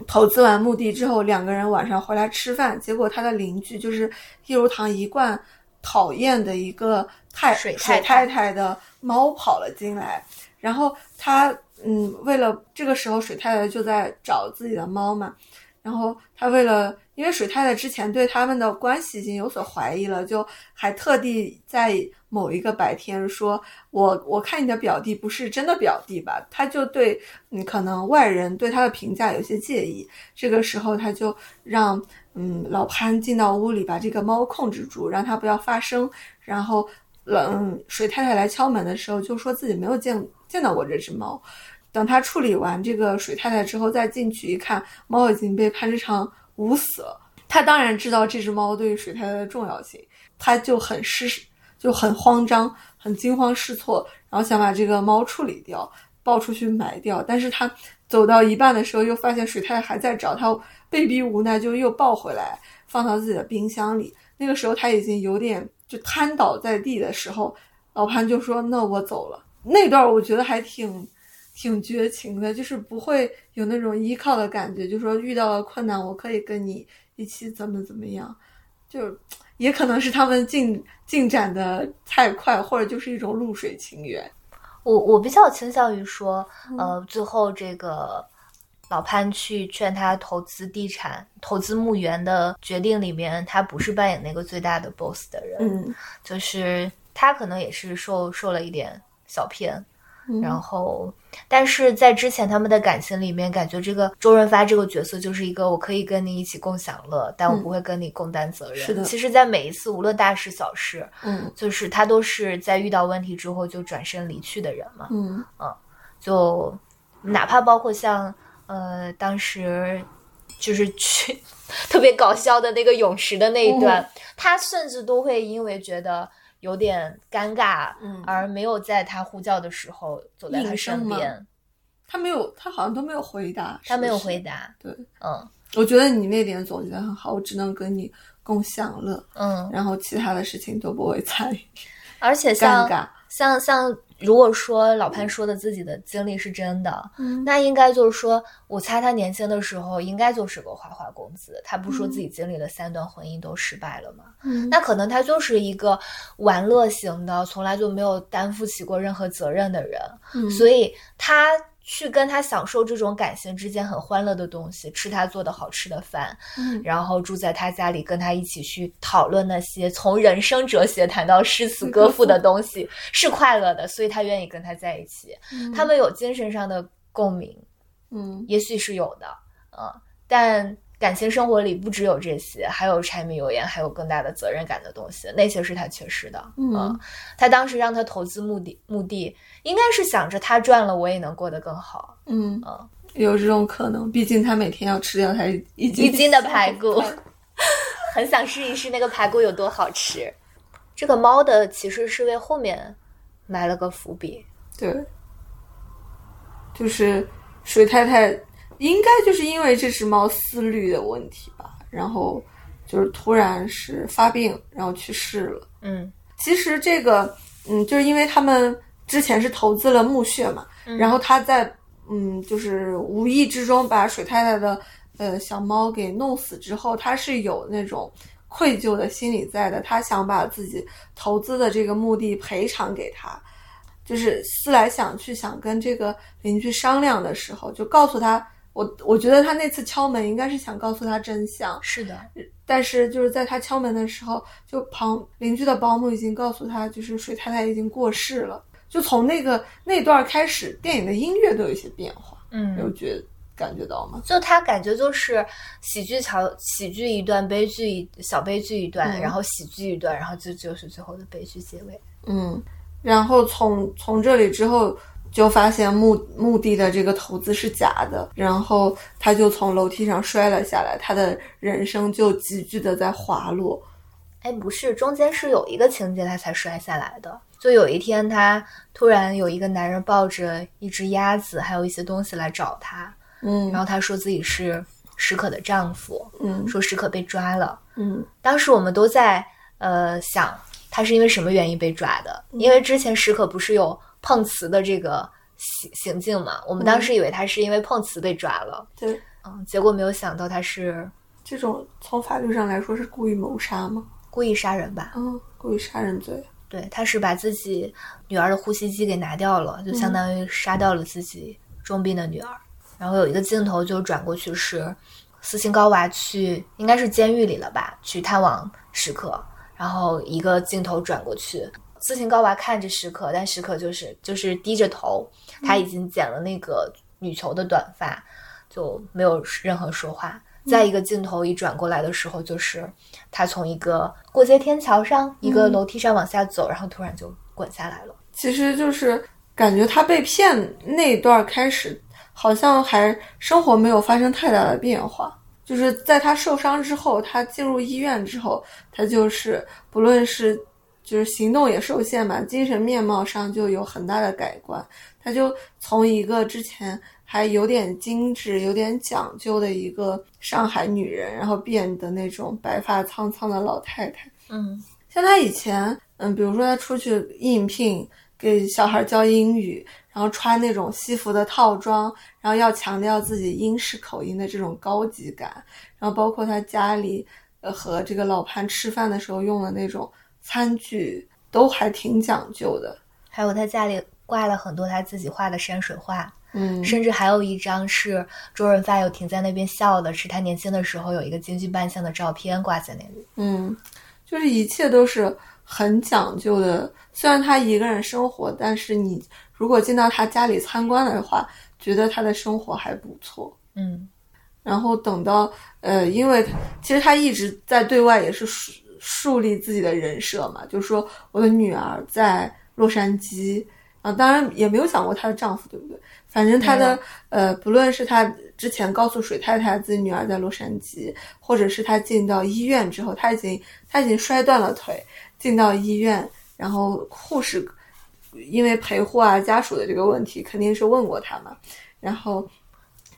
[SPEAKER 1] 投资完墓地之后，两个人晚上回来吃饭，结果他的邻居就是叶如棠一贯讨厌的一个太
[SPEAKER 2] 水
[SPEAKER 1] 太太的猫跑了进来。然后他嗯，为了这个时候水太太就在找自己的猫嘛，然后他为了，因为水太太之前对他们的关系已经有所怀疑了，就还特地在某一个白天说：“我我看你的表弟不是真的表弟吧？”他就对嗯，可能外人对他的评价有些介意。这个时候他就让嗯老潘进到屋里，把这个猫控制住，让他不要发声。然后冷水太太来敲门的时候，就说自己没有见。见到过这只猫，等他处理完这个水太太之后，再进去一看，猫已经被潘之常捂死了。他当然知道这只猫对于水太太的重要性，他就很失，就很慌张，很惊慌失措，然后想把这个猫处理掉，抱出去埋掉。但是他走到一半的时候，又发现水太太还在找他，被逼无奈就又抱回来，放到自己的冰箱里。那个时候他已经有点就瘫倒在地的时候，老潘就说：“那我走了。”那段我觉得还挺，挺绝情的，就是不会有那种依靠的感觉，就说遇到了困难，我可以跟你一起怎么怎么样，就也可能是他们进进展的太快，或者就是一种露水情缘。
[SPEAKER 2] 我我比较倾向于说，呃，最后这个老潘去劝他投资地产、投资墓园的决定里面，他不是扮演那个最大的 boss 的人，
[SPEAKER 1] 嗯，
[SPEAKER 2] 就是他可能也是受受了一点。小片，然后，但是在之前他们的感情里面，感觉这个周润发这个角色就是一个我可以跟你一起共享乐，但我不会跟你共担责任。
[SPEAKER 1] 是的，
[SPEAKER 2] 其实，在每一次无论大事小事，
[SPEAKER 1] 嗯，
[SPEAKER 2] 就是他都是在遇到问题之后就转身离去的人嘛。
[SPEAKER 1] 嗯
[SPEAKER 2] 嗯，就哪怕包括像呃当时就是去 [LAUGHS] 特别搞笑的那个泳池的那一段，他甚至都会因为觉得。有点尴尬，
[SPEAKER 1] 嗯，
[SPEAKER 2] 而没有在他呼叫的时候走在他身边。
[SPEAKER 1] 他没有，他好像都没有回答。
[SPEAKER 2] 他没有回答。
[SPEAKER 1] 对，
[SPEAKER 2] 嗯，
[SPEAKER 1] 我觉得你那点总结的很好。我只能跟你共享乐，
[SPEAKER 2] 嗯，
[SPEAKER 1] 然后其他的事情都不会参与。
[SPEAKER 2] 而且
[SPEAKER 1] 像，
[SPEAKER 2] 像像。如果说老潘说的自己的经历是真的，
[SPEAKER 1] 嗯，
[SPEAKER 2] 那应该就是说，我猜他年轻的时候应该就是个花花公子。他不说自己经历了三段婚姻都失败了吗？
[SPEAKER 1] 嗯，
[SPEAKER 2] 那可能他就是一个玩乐型的，从来就没有担负起过任何责任的人。
[SPEAKER 1] 嗯，
[SPEAKER 2] 所以他。去跟他享受这种感情之间很欢乐的东西，吃他做的好吃的饭，
[SPEAKER 1] 嗯，
[SPEAKER 2] 然后住在他家里，跟他一起去讨论那些从人生哲学谈到诗词歌赋的东西，是快乐的，所以他愿意跟他在一起。他们有精神上的共鸣，
[SPEAKER 1] 嗯，
[SPEAKER 2] 也许是有的，嗯，但。感情生活里不只有这些，还有柴米油盐，还有更大的责任感的东西，那些是他缺失的。
[SPEAKER 1] 嗯，
[SPEAKER 2] 他当时让他投资目的目的应该是想着他赚了，我也能过得更好。
[SPEAKER 1] 嗯嗯，有这种可能，毕竟他每天要吃掉他一斤
[SPEAKER 2] 一斤的排骨，[LAUGHS] [LAUGHS] 很想试一试那个排骨有多好吃。这个猫的其实是为后面埋了个伏笔。
[SPEAKER 1] 对，就是水太太。应该就是因为这只猫思虑的问题吧，然后就是突然是发病，然后去世了。
[SPEAKER 2] 嗯，
[SPEAKER 1] 其实这个，嗯，就是因为他们之前是投资了墓穴嘛，然后他在，嗯，就是无意之中把水太太的呃小猫给弄死之后，他是有那种愧疚的心理在的，他想把自己投资的这个墓地赔偿给他，就是思来想去想跟这个邻居商量的时候，就告诉他。我我觉得他那次敲门应该是想告诉他真相，
[SPEAKER 2] 是的。
[SPEAKER 1] 但是就是在他敲门的时候，就旁邻居的保姆已经告诉他，就是水太太已经过世了。就从那个那段开始，电影的音乐都有一些变化。
[SPEAKER 2] 嗯，
[SPEAKER 1] 有觉得感觉到吗？
[SPEAKER 2] 就他感觉就是喜剧桥喜剧一段，悲剧一小悲剧一段，
[SPEAKER 1] 嗯
[SPEAKER 2] 然后喜剧一段，然后就就是最后的悲剧结尾。
[SPEAKER 1] 嗯，然后从从这里之后。就发现墓墓地的这个投资是假的，然后他就从楼梯上摔了下来，他的人生就急剧的在滑落。
[SPEAKER 2] 哎，不是，中间是有一个情节他才摔下来的。就有一天，他突然有一个男人抱着一只鸭子，还有一些东西来找他，
[SPEAKER 1] 嗯
[SPEAKER 2] 然后他说自己是史可的丈夫，
[SPEAKER 1] 嗯
[SPEAKER 2] 说史可被抓了。
[SPEAKER 1] 嗯
[SPEAKER 2] 当时我们都在呃想，他是因为什么原因被抓的？因为之前史可不是有碰瓷的这个行行径嘛，我们当时以为他是因为碰瓷被抓了，
[SPEAKER 1] 对，
[SPEAKER 2] 嗯，结果没有想到他是
[SPEAKER 1] 这种从法律上来说是故意谋杀吗？
[SPEAKER 2] 故意杀人吧？
[SPEAKER 1] 嗯，故意杀人罪。
[SPEAKER 2] 对，他是把自己女儿的呼吸机给拿掉了，就相当于杀掉了自己重病的女儿。然后有一个镜头就转过去是斯琴高娃去，应该是监狱里了吧，去探望史可。然后一个镜头转过去，斯琴高娃看着史可，但史可就是就是低着头，他已经剪了那个女球的短发，就没有任何说话。再一个镜头一转过来的时候，就是他从一个过街天桥上一个楼梯上往下走，然后突然就滚下来了。
[SPEAKER 1] 其实就是感觉他被骗那一段开始，好像还生活没有发生太大的变化。就是在他受伤之后，他进入医院之后，他就是不论是就是行动也受限嘛，精神面貌上就有很大的改观。他就从一个之前还有点精致、有点讲究的一个上海女人，然后变得那种白发苍苍的老太太。
[SPEAKER 2] 嗯
[SPEAKER 1] 像她以前，嗯，比如说她出去应聘给小孩教英语，然后穿那种西服的套装，然后要强调自己英式口音的这种高级感，然后包括他家里，呃，和这个老潘吃饭的时候用的那种餐具，都还挺讲究的。
[SPEAKER 2] 还有他家里挂了很多他自己画的山水画，
[SPEAKER 1] 嗯
[SPEAKER 2] 甚至还有一张是周润发有停在那边笑的，是他年轻的时候有一个京剧扮相的照片挂在那里。
[SPEAKER 1] 嗯，就是一切都是很讲究的。虽然他一个人生活，但是你如果进到他家里参观的话，觉得他的生活还不错。
[SPEAKER 2] 嗯
[SPEAKER 1] 然后等到呃，因为其实他一直在对外也是树树立自己的人设嘛，就是说我的女儿在洛杉矶啊，当然也没有想过她的丈夫，对不对？反正她的呃，不论是她之前告诉水太太自己女儿在洛杉矶，或者是她进到医院之后，她已经她已经摔断了腿，进到医院，然后护士因为陪护啊家属的这个问题，肯定是问过她嘛，然后。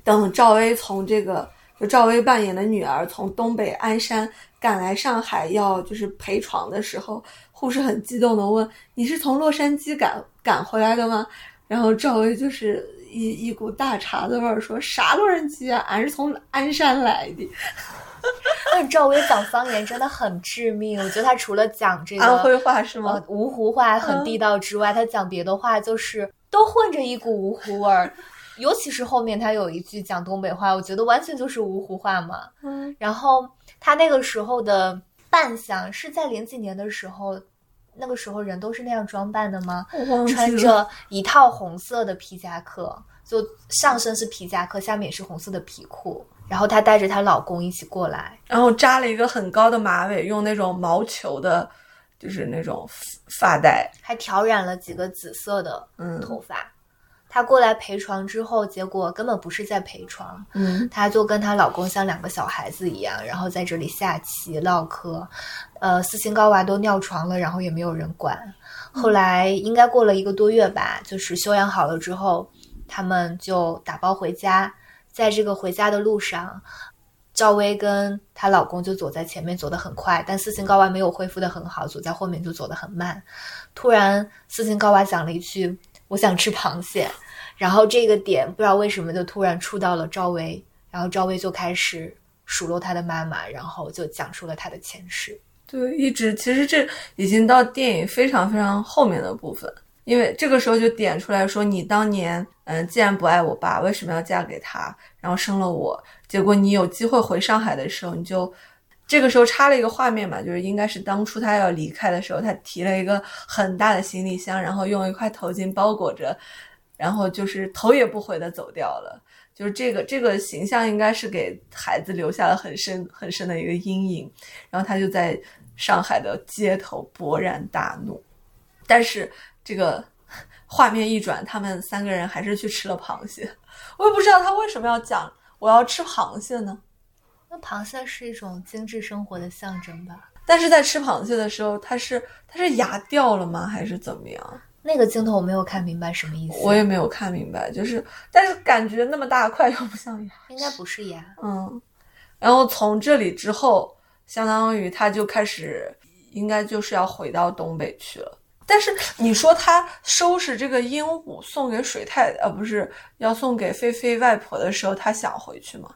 [SPEAKER 1] 等赵薇从这个就赵薇扮演的女儿从东北鞍山赶来上海要就是陪床的时候，护士很激动的问：“你是从洛杉矶赶赶回来的吗？”然后赵薇就是一一股大碴子味儿说：“啥洛杉矶啊，俺是从鞍山来的。
[SPEAKER 2] 但 [LAUGHS] 赵薇讲方言真的很致命，我觉得她除了讲这”个
[SPEAKER 1] 安徽话是吗
[SPEAKER 2] 呃？芜湖话很地道之外，她讲别的话就是都混着一股芜湖味儿。尤其是后面他有一句讲东北话，我觉得完全就是芜湖话嘛。
[SPEAKER 1] 嗯
[SPEAKER 2] 然后他那个时候的扮相是在零几年的时候，那个时候人都是那样装扮的吗？穿着一套红色的皮夹克，就上身是皮夹克，下面也是红色的皮裤。然后她带着她老公一起过来，
[SPEAKER 1] 然后扎了一个很高的马尾，用那种毛球的，就是那种发带。
[SPEAKER 2] 还挑染了几个紫色的
[SPEAKER 1] 嗯
[SPEAKER 2] 头发。她过来陪床之后，结果根本不是在陪床，
[SPEAKER 1] 嗯
[SPEAKER 2] 她就跟她老公像两个小孩子一样，然后在这里下棋唠嗑。呃，斯琴高娃都尿床了，然后也没有人管。后来应该过了一个多月吧，就是休养好了之后，他们就打包回家。在这个回家的路上，赵薇跟她老公就走在前面，走得很快，但斯琴高娃没有恢复得很好，走在后面就走得很慢。突然，斯琴高娃讲了一句：“我想吃螃蟹。”然后这个点不知道为什么就突然触到了赵薇，然后赵薇就开始数落她的妈妈，然后就讲述了她的前世。
[SPEAKER 1] 对，一直其实这已经到电影非常非常后面的部分，因为这个时候就点出来说，你当年嗯，既然不爱我爸，为什么要嫁给他，然后生了我？结果你有机会回上海的时候，你就这个时候插了一个画面嘛，就是应该是当初他要离开的时候，他提了一个很大的行李箱，然后用一块头巾包裹着，然后就是头也不回的走掉了。就是这个这个形象应该是给孩子留下了很深很深的一个阴影。然后他就在上海的街头勃然大怒，但是这个 [LAUGHS] 画面一转，他们三个人还是去吃了螃蟹。我也不知道他为什么要讲我要吃螃蟹呢？
[SPEAKER 2] 那螃蟹是一种精致生活的象征吧？
[SPEAKER 1] 但是在吃螃蟹的时候，他是他是牙掉了吗？还是怎么样？
[SPEAKER 2] 那个镜头我没有看明白什么意思。
[SPEAKER 1] 我也没有看明白，就是但是感觉那么大块又不像牙，
[SPEAKER 2] 应该不是牙。
[SPEAKER 1] 嗯，然后从这里之后，相当于他就开始应该就是要回到东北去了。但是你说他收拾这个鹦鹉送给水太呃不是要送给菲菲外婆的时候，他想回去吗？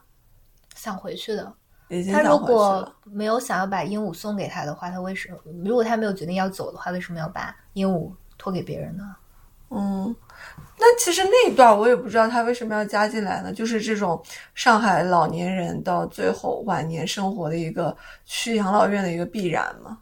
[SPEAKER 2] 想回去的。他如果没有想要把鹦鹉送给他的话，他为什么？如果他没有决定要走的话，为什么要把鹦鹉托给别人呢？
[SPEAKER 1] 嗯，那其实那一段我也不知道他为什么要加进来呢，就是这种上海老年人到最后晚年生活的一个去养老院的一个必然嘛。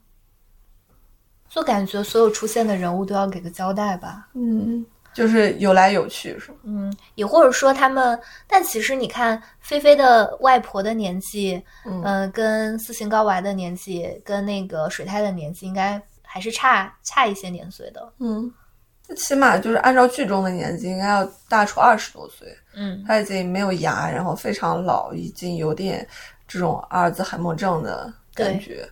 [SPEAKER 2] 就感觉所有出现的人物都要给个交代吧。
[SPEAKER 1] 嗯，就是有来有去是吗？
[SPEAKER 2] 嗯，也或者说他们，但其实你看菲菲的外婆的年纪，
[SPEAKER 1] 嗯
[SPEAKER 2] 呃，跟斯琴高娃的年纪，跟那个水太的年纪，应该还是差差一些年岁的。
[SPEAKER 1] 嗯，最起码就是按照剧中的年纪，应该要大出二十多岁。
[SPEAKER 2] 嗯，
[SPEAKER 1] 他已经没有牙，然后非常老，已经有点这种阿尔兹海默症的感觉。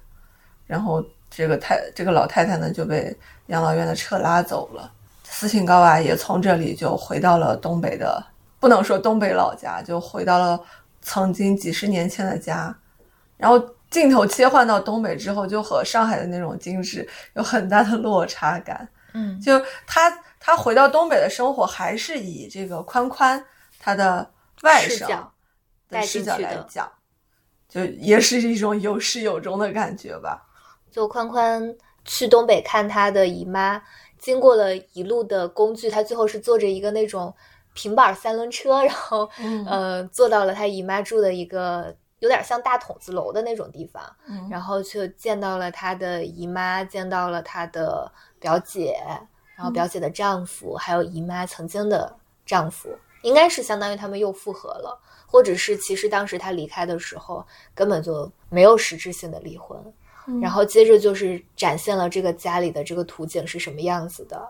[SPEAKER 1] 然后这个太这个老太太呢就被养老院的车拉走了。斯琴高娃也从这里就回到了东北的，不能说东北老家，就回到了曾经几十年前的家。然后镜头切换到东北之后，就和上海的那种精致有很大的落差感。
[SPEAKER 2] 嗯，
[SPEAKER 1] 就他他回到东北的生活，还是以这个宽宽他的外甥的视角来讲，就也是一种有始有终的感觉吧。
[SPEAKER 2] 就宽宽去东北看他的姨妈，经过了一路的工具，他最后是坐着一个那种平板三轮车，然后、
[SPEAKER 1] 嗯
[SPEAKER 2] 呃坐到了他姨妈住的一个有点像大筒子楼的那种地方，
[SPEAKER 1] 嗯。
[SPEAKER 2] 然后就见到了他的姨妈，见到了他的表姐，然后表姐的丈夫，还有姨妈曾经的丈夫，应该是相当于他们又复合了，或者是其实当时他离开的时候根本就没有实质性的离婚。然后接着就是展现了这个家里的这个图景是什么样子的，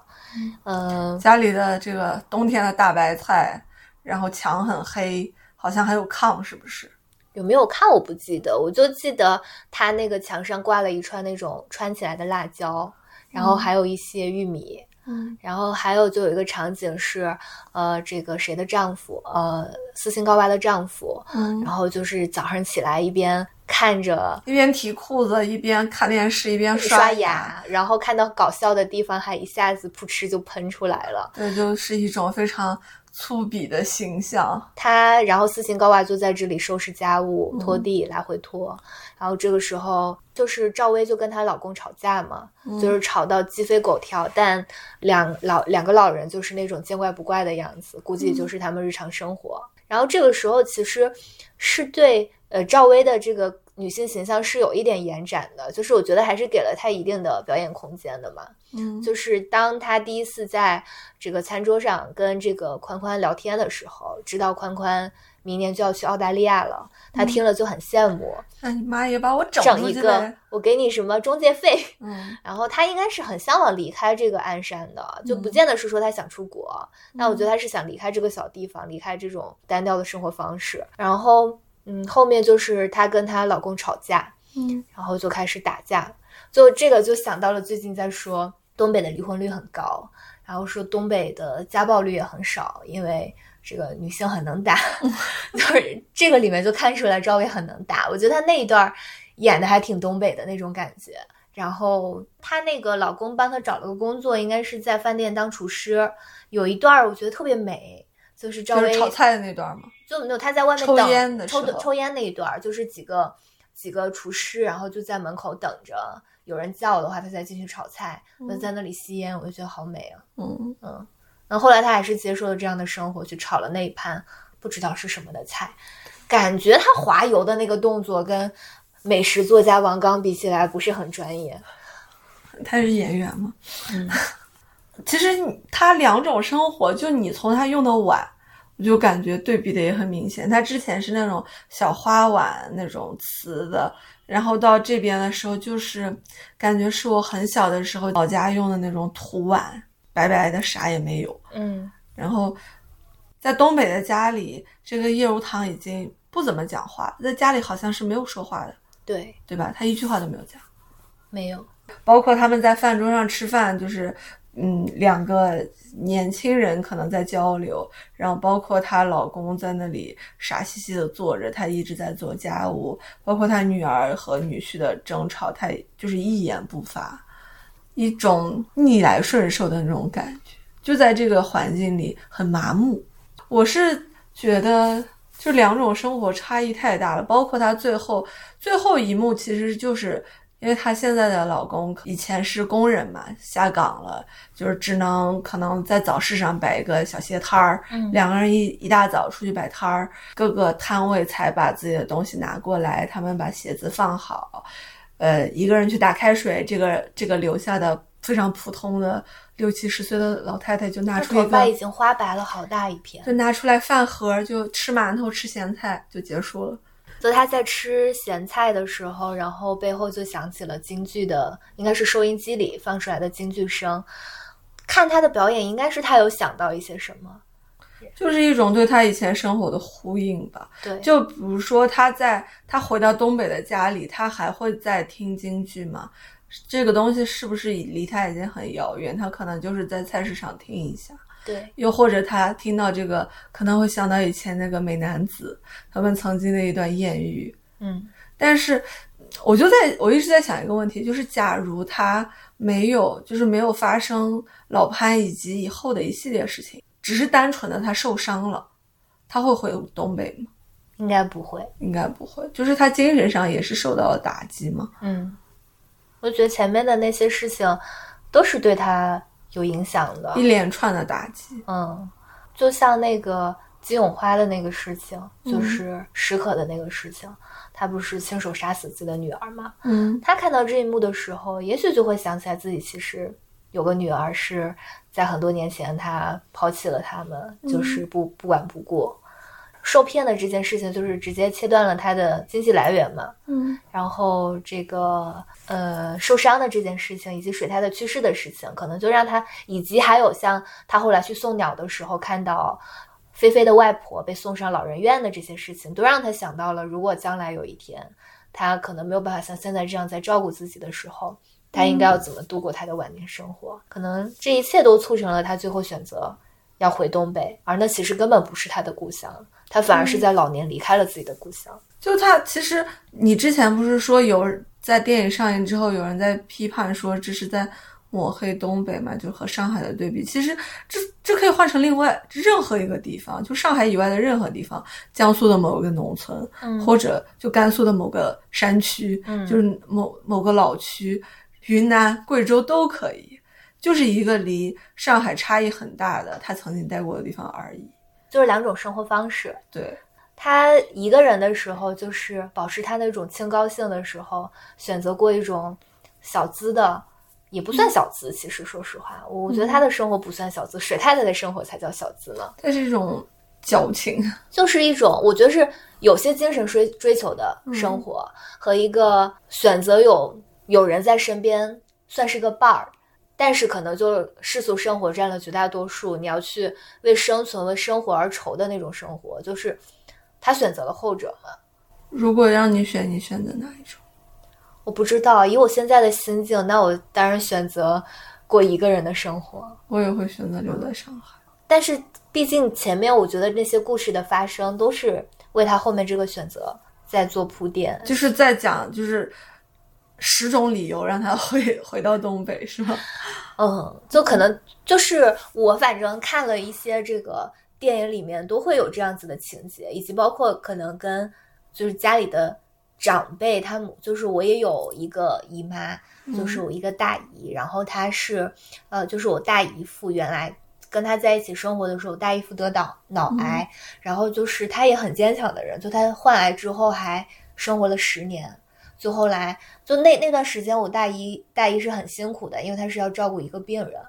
[SPEAKER 2] 嗯、
[SPEAKER 1] 家里的这个冬天的大白菜，然后墙很黑，好像还有炕，是不是？
[SPEAKER 2] 有没有看我不记得，我就记得他那个墙上挂了一串那种穿起来的辣椒，然后还有一些玉米，
[SPEAKER 1] 嗯
[SPEAKER 2] 然后还有就有一个场景是，呃，这个谁的丈夫，呃，斯琴高娃的丈夫，
[SPEAKER 1] 嗯
[SPEAKER 2] 然后就是早上起来一边看着
[SPEAKER 1] 一边提裤子一边看电视一边
[SPEAKER 2] 刷
[SPEAKER 1] 牙，
[SPEAKER 2] 然后看到搞笑的地方，还一下子噗嗤就喷出来了。
[SPEAKER 1] 对就是一种非常粗鄙的形象。
[SPEAKER 2] 他然后斯琴高娃就在这里收拾家务、
[SPEAKER 1] 嗯
[SPEAKER 2] 拖地，来回拖。然后这个时候就是赵薇就跟她老公吵架嘛，
[SPEAKER 1] 嗯
[SPEAKER 2] 就是吵到鸡飞狗跳，但两老两个老人就是那种见怪不怪的样子，估计就是他们日常生活。然后这个时候其实是对呃赵薇的这个女性形象是有一点延展的，就是我觉得还是给了她一定的表演空间的嘛。
[SPEAKER 1] 嗯
[SPEAKER 2] 就是当她第一次在这个餐桌上跟这个宽宽聊天的时候，知道宽宽明年就要去澳大利亚了，她听了就很羡慕，
[SPEAKER 1] 那你妈也把我整
[SPEAKER 2] 整一个。我给你什么中介费。
[SPEAKER 1] 嗯
[SPEAKER 2] 然后她应该是很向往离开这个鞍山的，就不
[SPEAKER 1] 嗯
[SPEAKER 2] 见得是说她想出国，那我觉得她是想离开这个小地方，离开这种单调的生活方式。然后，嗯，后面就是她跟她老公吵架，
[SPEAKER 1] 嗯
[SPEAKER 2] 然后就开始打架，就这个就想到了最近在说东北的离婚率很高，然后说东北的家暴率也很少，因为这个女性很能打，[LAUGHS] 就是这个里面就看出来赵薇很能打，我觉得她那一段演的还挺东北的那种感觉。然后她那个老公帮她找了个工作，应该是在饭店当厨师，有一段我觉得特别美，就是赵薇
[SPEAKER 1] 炒菜的那段嘛。
[SPEAKER 2] 就没有他在外面
[SPEAKER 1] 抽
[SPEAKER 2] 等
[SPEAKER 1] 烟的
[SPEAKER 2] 抽抽烟那一段儿，就是几个几个厨师，然后就在门口等着有人叫的话，他再进去炒菜，就在那里吸烟，我就觉得好美啊。
[SPEAKER 1] 嗯
[SPEAKER 2] 嗯，那后来他还是接受了这样的生活，去炒了那一盘不知道是什么的菜，感觉他滑油的那个动作跟美食作家王刚比起来不是很专业。[LAUGHS]
[SPEAKER 1] 他是演员嘛。
[SPEAKER 2] 嗯，[LAUGHS]
[SPEAKER 1] 其实你他两种生活，就你从他用的碗，我就感觉对比的也很明显。它之前是那种小花碗那种瓷的，然后到这边的时候就是感觉是我很小的时候老家用的那种土碗，白白的啥也没有。
[SPEAKER 2] 嗯，
[SPEAKER 1] 然后在东北的家里，这个叶如棠已经不怎么讲话，在家里好像是没有说话的，
[SPEAKER 2] 对，
[SPEAKER 1] 对吧？他一句话都没有讲。
[SPEAKER 2] 没有，
[SPEAKER 1] 包括他们在饭桌上吃饭，就是嗯，两个年轻人可能在交流，然后包括她老公在那里傻兮兮的坐着，她一直在做家务，包括她女儿和女婿的争吵，她就是一言不发，一种逆来顺受的那种感觉，就在这个环境里很麻木。我是觉得，就两种生活差异太大了，包括她最后最后一幕，其实就是。因为她现在的老公以前是工人嘛，下岗了，就是只能可能在早市上摆一个小鞋摊儿，
[SPEAKER 2] 嗯
[SPEAKER 1] 两个人一一大早出去摆摊儿，各个摊位才把自己的东西拿过来，他们把鞋子放好，呃，一个人去打开水，这个这个留下的非常普通的六七十岁的老太太就拿出一个，
[SPEAKER 2] 头发已经花白了好大一片。
[SPEAKER 1] 就拿出来饭盒，就吃馒头吃咸菜就结束了。
[SPEAKER 2] 就他在吃咸菜的时候，然后背后就响起了京剧的，应该是收音机里放出来的京剧声。看他的表演，应该是他有想到一些什么。
[SPEAKER 1] 就是一种对他以前生活的呼应吧。
[SPEAKER 2] 对，
[SPEAKER 1] 就比如说他在他回到东北的家里，他还会在听京剧吗？这个东西是不是离他已经很遥远？他可能就是在菜市场听一下，
[SPEAKER 2] 对，
[SPEAKER 1] 又或者他听到这个，可能会想到以前那个美男子他们曾经的一段艳遇。
[SPEAKER 2] 嗯
[SPEAKER 1] 但是，我就在我一直在想一个问题，就是假如他没有，就是没有发生老潘以及以后的一系列事情，只是单纯的他受伤了，他会回东北吗？
[SPEAKER 2] 应该不会。
[SPEAKER 1] 应该不会，就是他精神上也是受到了打击嘛。
[SPEAKER 2] 嗯，我觉得前面的那些事情都是对他有影响的
[SPEAKER 1] 一。连串的打击，
[SPEAKER 2] 嗯，就像那个金永花的那个事情，
[SPEAKER 1] 嗯
[SPEAKER 2] 就是史可的那个事情，他不是亲手杀死自己的女儿吗？
[SPEAKER 1] 嗯
[SPEAKER 2] 他看到这一幕的时候，也许就会想起来自己其实有个女儿是在很多年前他抛弃了他们，就是不不管不顾。受骗的这件事情就是直接切断了他的经济来源嘛，
[SPEAKER 1] 嗯。
[SPEAKER 2] 然后这个呃受伤的这件事情，以及水太的去世的事情，可能就让他，以及还有像他后来去送鸟的时候看到菲菲的外婆被送上老人院的这些事情，都让他想到了，如果将来有一天他可能没有办法像现在这样在照顾自己的时候，他应该要怎么度过他的晚年生活？可能这一切都促成了他最后选择要回东北，而那其实根本不是他的故乡，他反而是在老年离开了自己的故乡。
[SPEAKER 1] 就他其实你之前不是说有在电影上映之后，有人在批判说这是在抹黑东北嘛，就和上海的对比。其实这这可以换成另外任何一个地方，就上海以外的任何地方，江苏的某个农村，
[SPEAKER 2] 嗯
[SPEAKER 1] 或者就甘肃的某个山区，
[SPEAKER 2] 嗯
[SPEAKER 1] 就是某某个老区，云南、贵州都可以，就是一个离上海差异很大的他曾经待过的地方而已。
[SPEAKER 2] 就是两种生活方式。
[SPEAKER 1] 对，
[SPEAKER 2] 他一个人的时候，就是保持他那种清高性的时候，选择过一种小资的，也不算小资。其实说实话，我觉得他的生活不算小资，水太太的生活才叫小资呢。
[SPEAKER 1] 它是一种矫情。
[SPEAKER 2] 就是一种我觉得是有些精神追追求的生活，和一个选择有有人在身边，算是个伴儿。但是可能就世俗生活占了绝大多数，你要去为生存、为生活而愁的那种生活，就是他选择了后者嘛。
[SPEAKER 1] 如果让你选，你选择哪一种？
[SPEAKER 2] 我不知道，以我现在的心境，那我当然选择过一个人的生活。
[SPEAKER 1] 我也会选择留在上海。
[SPEAKER 2] 但是毕竟前面我觉得那些故事的发生都是为他后面这个选择在做铺垫。
[SPEAKER 1] 就是在讲，就是十种理由让他回回到东北，是吗？[LAUGHS]
[SPEAKER 2] 嗯，就可能就是我反正看了一些这个电影里面都会有这样子的情节，以及包括可能跟就是家里的长辈，他们就是我也有一个姨妈，就是我一个大姨，然后她是呃，就是我大姨父原来。跟他在一起生活的时候，大姨夫得脑脑癌，然后就是他也很坚强的人，就他患癌之后还生活了十年，就后来就那那段时间，我大姨大姨是很辛苦的，因为她是要照顾一个病人，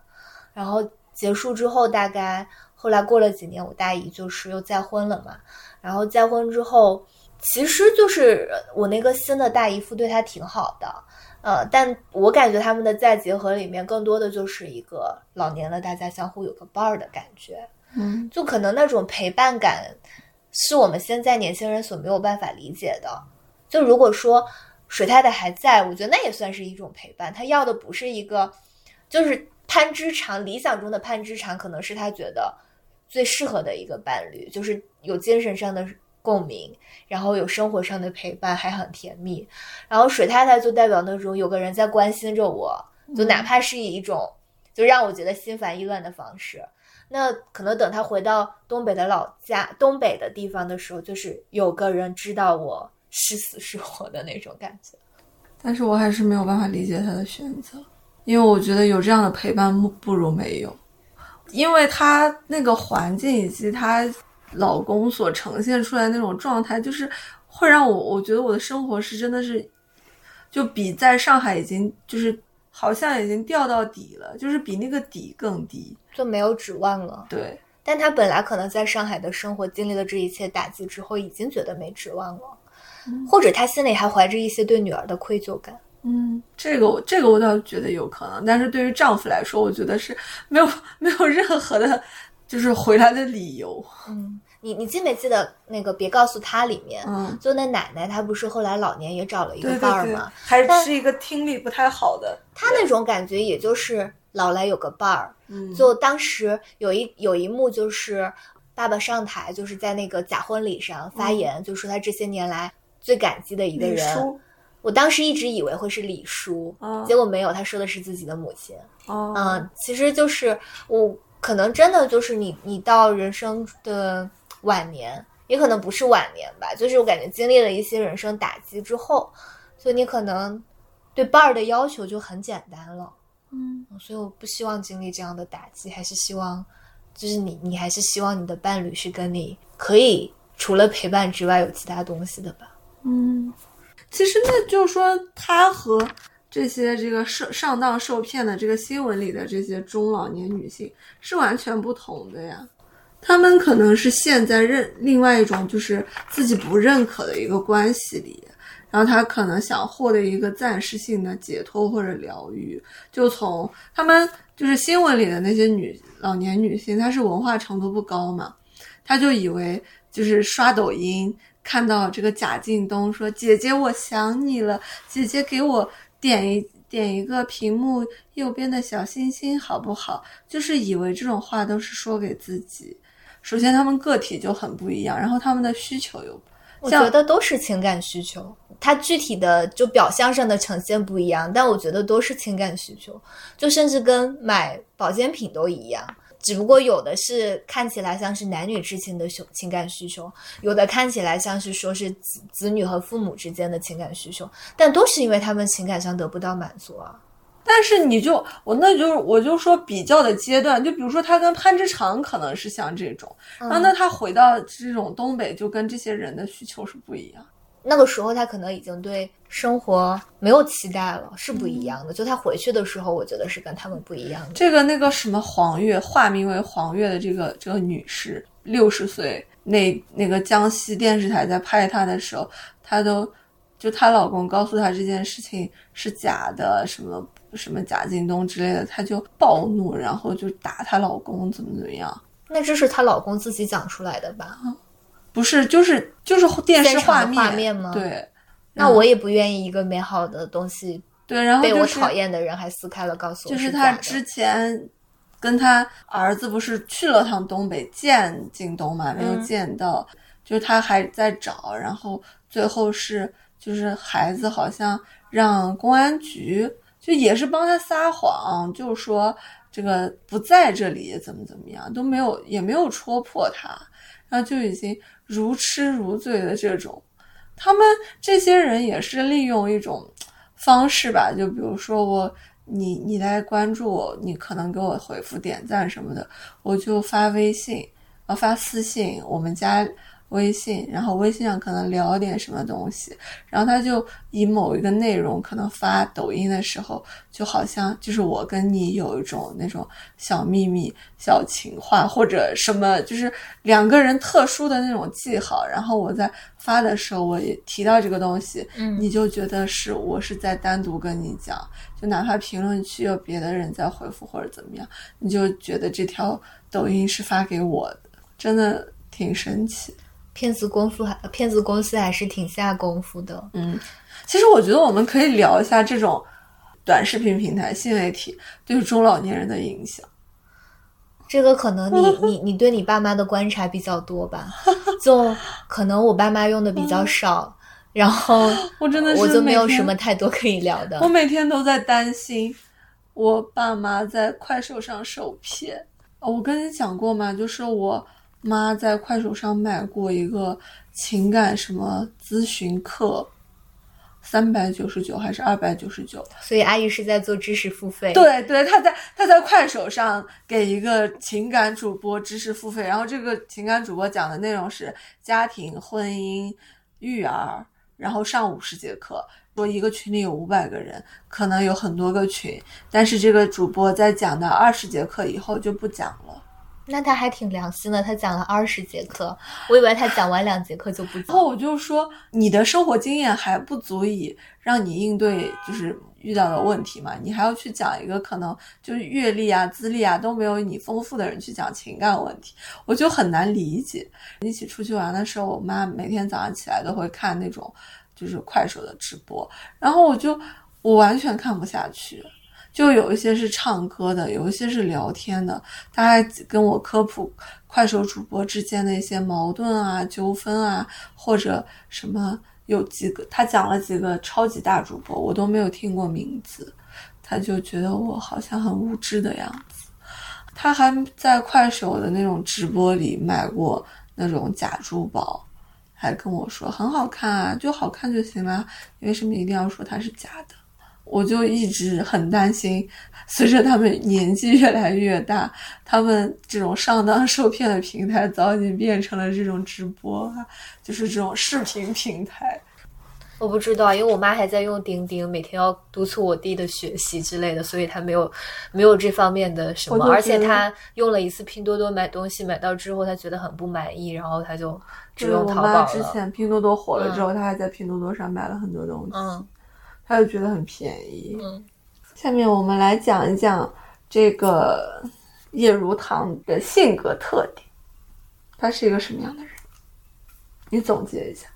[SPEAKER 2] 然后结束之后，大概后来过了几年，我大姨就是又再婚了嘛。然后再婚之后，其实就是我那个新的大姨夫对她挺好的，呃，但我感觉他们的再结合里面更多的就是一个老年了，大家相互有个伴儿的感觉。
[SPEAKER 1] 嗯，
[SPEAKER 2] 就可能那种陪伴感，是我们现在年轻人所没有办法理解的。就如果说水太太还在，我觉得那也算是一种陪伴。她要的不是一个，就是潘之长理想中的潘之长，可能是他觉得最适合的一个伴侣，就是有精神上的共鸣，然后有生活上的陪伴，还很甜蜜。然后水太太就代表那种有个人在关心着我，就哪怕是以一种就让我觉得心烦意乱的方式。那可能等他回到东北的老家、东北的地方的时候，就是有个人知道我是死是活的那种感觉。
[SPEAKER 1] 但是我还是没有办法理解他的选择，因为我觉得有这样的陪伴不不如没有，因为他那个环境以及她老公所呈现出来那种状态，就是会让我我觉得我的生活是真的是，就比在上海已经就是好像已经掉到底了，就是比那个底更低，
[SPEAKER 2] 就没有指望了。
[SPEAKER 1] 对。
[SPEAKER 2] 但他本来可能在上海的生活经历了这一切打击之后，已经觉得没指望了，或者他心里还怀着一些对女儿的愧疚感。
[SPEAKER 1] 嗯，这个我这个我倒觉得有可能，但是对于丈夫来说，我觉得是没有没有任何的，就是回来的理由。
[SPEAKER 2] 嗯，你你记没记得那个别告诉他里面，
[SPEAKER 1] 嗯，
[SPEAKER 2] 就那奶奶她不是后来老年也找了一个伴儿吗？
[SPEAKER 1] 还是一个听力不太好的。
[SPEAKER 2] 她那种感觉也就是老来有个伴儿。
[SPEAKER 1] 嗯，
[SPEAKER 2] 就当时有一有一幕就是爸爸上台，就是在那个假婚礼上发言，就说他这些年来最感激的一个人。我当时一直以为会是李叔，结果没有，他说的是自己的母亲。
[SPEAKER 1] 哦，
[SPEAKER 2] 嗯，其实就是我可能真的就是你，你到人生的晚年，也可能不是晚年吧，就是我感觉经历了一些人生打击之后，所以你可能对伴儿的要求就很简单了。
[SPEAKER 1] 嗯，
[SPEAKER 2] 所以我不希望经历这样的打击，还是希望，就是你，你还是希望你的伴侣是跟你可以除了陪伴之外有其他东西的吧？
[SPEAKER 1] 嗯，其实那就是说，他和这些这个受上当受骗的这个新闻里的这些中老年女性是完全不同的呀。他们可能是陷在认另外一种就是自己不认可的一个关系里。然后他可能想获得一个暂时性的解脱或者疗愈，就从他们就是新闻里的那些女老年女性，她是文化程度不高嘛，她就以为就是刷抖音看到这个贾静东说：“姐姐我想你了，姐姐给我点一点一个屏幕右边的小心心好不好？”就是以为这种话都是说给自己。首先他们个体就很不一样，然后他们的需求又。
[SPEAKER 2] 我觉得都是情感需求，它具体的就表象上的呈现不一样，但我觉得都是情感需求，就甚至跟买保健品都一样，只不过有的是看起来像是男女之情的情情感需求，有的看起来像是说是子子女和父母之间的情感需求，但都是因为他们情感上得不到满足啊。
[SPEAKER 1] 但是你就我那就是我就说比较的阶段，就比如说他跟潘之长可能是像这种，然后那他回到这种东北，就跟这些人的需求是不一样。
[SPEAKER 2] 那个时候他可能已经对生活没有期待了，是不一样的。就他回去的时候，我觉得是跟他们不一样的。
[SPEAKER 1] 这个那个什么黄月，化名为黄月的这个这个女士，六十岁，那那个江西电视台在拍她的时候，她都就她老公告诉她这件事情是假的，什么。什么贾京东之类的，她就暴怒，然后就打她老公，怎么怎么样？
[SPEAKER 2] 那这是她老公自己讲出来的吧？
[SPEAKER 1] 不是，就是就是电视
[SPEAKER 2] 画
[SPEAKER 1] 面
[SPEAKER 2] 吗？
[SPEAKER 1] 对。
[SPEAKER 2] 那我也不愿意一个美好的东西，
[SPEAKER 1] 对，然后
[SPEAKER 2] 被我讨厌的人还撕开了，告诉
[SPEAKER 1] 我就是他之前跟他儿子不是去了趟东北见靳东嘛，没有见到，就是他还在找，然后最后是就是孩子好像让公安局。就也是帮他撒谎，就是说这个不在这里，怎么怎么样都没有，也没有戳破他，然后就已经如痴如醉的这种。他们这些人也是利用一种方式吧，就比如说我你你来关注我，你可能给我回复点赞什么的，我就发微信啊发私信，我们家微信，然后微信上可能聊点什么东西，然后他就以某一个内容可能发抖音的时候，就好像就是我跟你有一种那种小秘密、小情话或者什么，就是两个人特殊的那种记号。然后我在发的时候，我也提到这个东西，
[SPEAKER 2] 嗯
[SPEAKER 1] 你就觉得是我是在单独跟你讲，就哪怕评论区有别的人在回复或者怎么样，你就觉得这条抖音是发给我的，真的挺神奇。
[SPEAKER 2] 骗子功夫还骗子公司还是挺下功夫的。
[SPEAKER 1] 嗯，其实我觉得我们可以聊一下这种短视频平台新媒体对中老年人的影响。
[SPEAKER 2] 这个可能你 [LAUGHS] 你你对你爸妈的观察比较多吧，就可能我爸妈用的比较少，然后
[SPEAKER 1] 我真的是
[SPEAKER 2] 我就没有什么太多可以聊的
[SPEAKER 1] 我。每天都在担心我爸妈在快手上受骗。哦我跟你讲过吗？就是我妈在快手上买过一个情感什么咨询课，三百九十九还是二百九十九？
[SPEAKER 2] 所以阿姨是在做知识付费。，
[SPEAKER 1] 对对，她在她在快手上给一个情感主播知识付费，然后这个情感主播讲的内容是家庭、婚姻、育儿，然后上五十节课。说一个群里有五百个人，可能有很多个群，但是这个主播在讲到二十节课以后就不讲了。
[SPEAKER 2] 那他还挺良心的，他讲了二十节课，我以为他讲完两节课就不讲。
[SPEAKER 1] 然后我就说，你的生活经验还不足以让你应对就是遇到的问题嘛，你还要去讲一个可能就是阅历啊、资历啊都没有你丰富的人去讲情感问题，我就很难理解。一起出去玩的时候，我妈每天早上起来都会看那种就是快手的直播，然后我就我完全看不下去。就有一些是唱歌的，有一些是聊天的，他还跟我科普快手主播之间的一些矛盾啊、纠纷啊，或者什么有几个，他讲了几个超级大主播，我都没有听过名字，他就觉得我好像很无知的样子。他还在快手的那种直播里买过那种假珠宝，还跟我说很好看啊，就好看就行了，为什么一定要说它是假的？我就一直很担心，随着他们年纪越来越大，他们这种上当受骗的平台早已经变成了这种直播啊，就是这种视频平台。
[SPEAKER 2] 我不知道，因为我妈还在用钉钉，每天要督促我弟的学习之类的，所以她没有没有这方面的什么。而且她用了一次拼多多买东西，买到之后她觉得很不满意，然后她就只用淘宝了。
[SPEAKER 1] 之前拼多多火了之后，她还在拼多多上买了很多东西，
[SPEAKER 2] 嗯
[SPEAKER 1] 她就觉得很便宜。
[SPEAKER 2] 嗯，
[SPEAKER 1] 下面我们来讲一讲这个叶如棠的性格特点，他是一个什么样的人？你总结一下。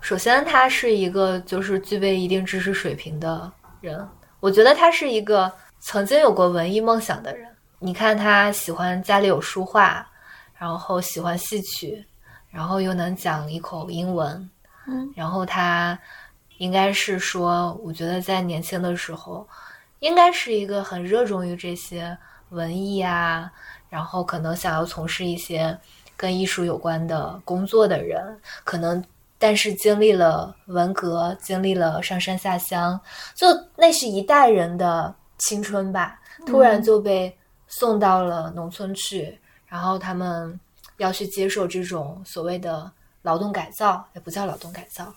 [SPEAKER 2] 首先他是一个就是具备一定知识水平的人，我觉得他是一个曾经有过文艺梦想的人。你看他喜欢家里有书画，然后喜欢戏曲，然后又能讲一口英文，
[SPEAKER 1] 嗯，
[SPEAKER 2] 然后她应该是说，我觉得在年轻的时候，应该是一个很热衷于这些文艺啊，然后可能想要从事一些跟艺术有关的工作的人，可能但是经历了文革，经历了上山下乡，就那是一代人的青春吧，突然就被送到了农村去，然后他们要去接受这种所谓的劳动改造，也不叫劳动改造，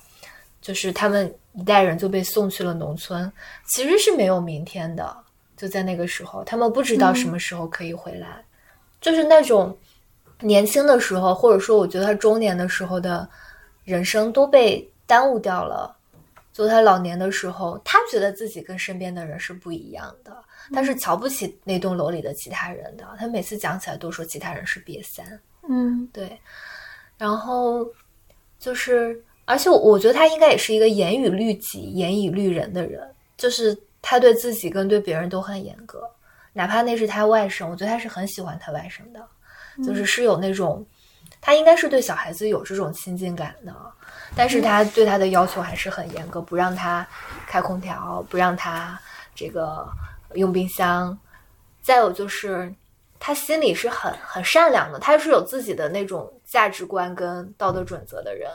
[SPEAKER 2] 就是他们一代人就被送去了农村，其实是没有明天的。就在那个时候，他们不知道什么时候可以回来，就是那种年轻的时候，或者说我觉得他中年的时候的人生都被耽误掉了。就他老年的时候，他觉得自己跟身边的人是不一样的，他是瞧不起那栋楼里的其他人的。他每次讲起来都说其他人是瘪三。
[SPEAKER 1] 嗯
[SPEAKER 2] 对，然后就是，而且我我觉得他应该也是一个严以律己、严以律人的人，就是他对自己跟对别人都很严格，哪怕那是他外甥，我觉得他是很喜欢他外甥的，就是是有那种，他应该是对小孩子有这种亲近感的，但是他对他的要求还是很严格，不让他开空调，不让他这个用冰箱，再有就是。他心里是很很善良的，他是有自己的那种价值观跟道德准则的人。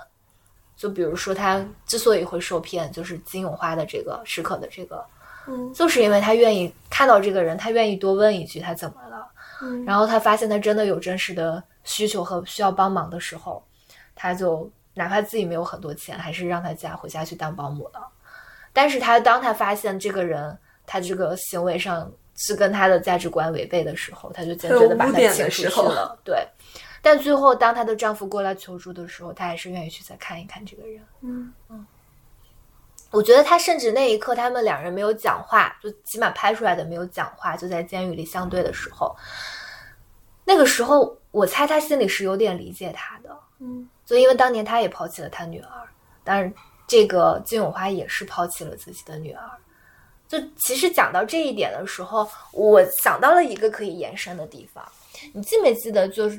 [SPEAKER 2] 就比如说，他之所以会受骗，就是金永花的这个时刻的这个，
[SPEAKER 1] 嗯
[SPEAKER 2] 就是因为他愿意看到这个人，他愿意多问一句他怎么了，
[SPEAKER 1] 嗯
[SPEAKER 2] 然后他发现他真的有真实的需求和需要帮忙的时候，他就哪怕自己没有很多钱，还是让他家回家去当保姆了。但是他当他发现这个人他这个行为上是跟他的价值观违背的时候，他就坚决的把他请出去了。对。但最后，当她的丈夫过来求助的时候，她还是愿意去再看一看这个人。
[SPEAKER 1] 嗯
[SPEAKER 2] 嗯，我觉得她甚至那一刻，他们两人没有讲话，就起码拍出来的没有讲话，就在监狱里相对的时候，那个时候，我猜她心里是有点理解他的。
[SPEAKER 1] 嗯，
[SPEAKER 2] 就因为当年她也抛弃了她女儿，当然这个金永花也是抛弃了自己的女儿。就其实讲到这一点的时候，我想到了一个可以延伸的地方，你记没记得就是？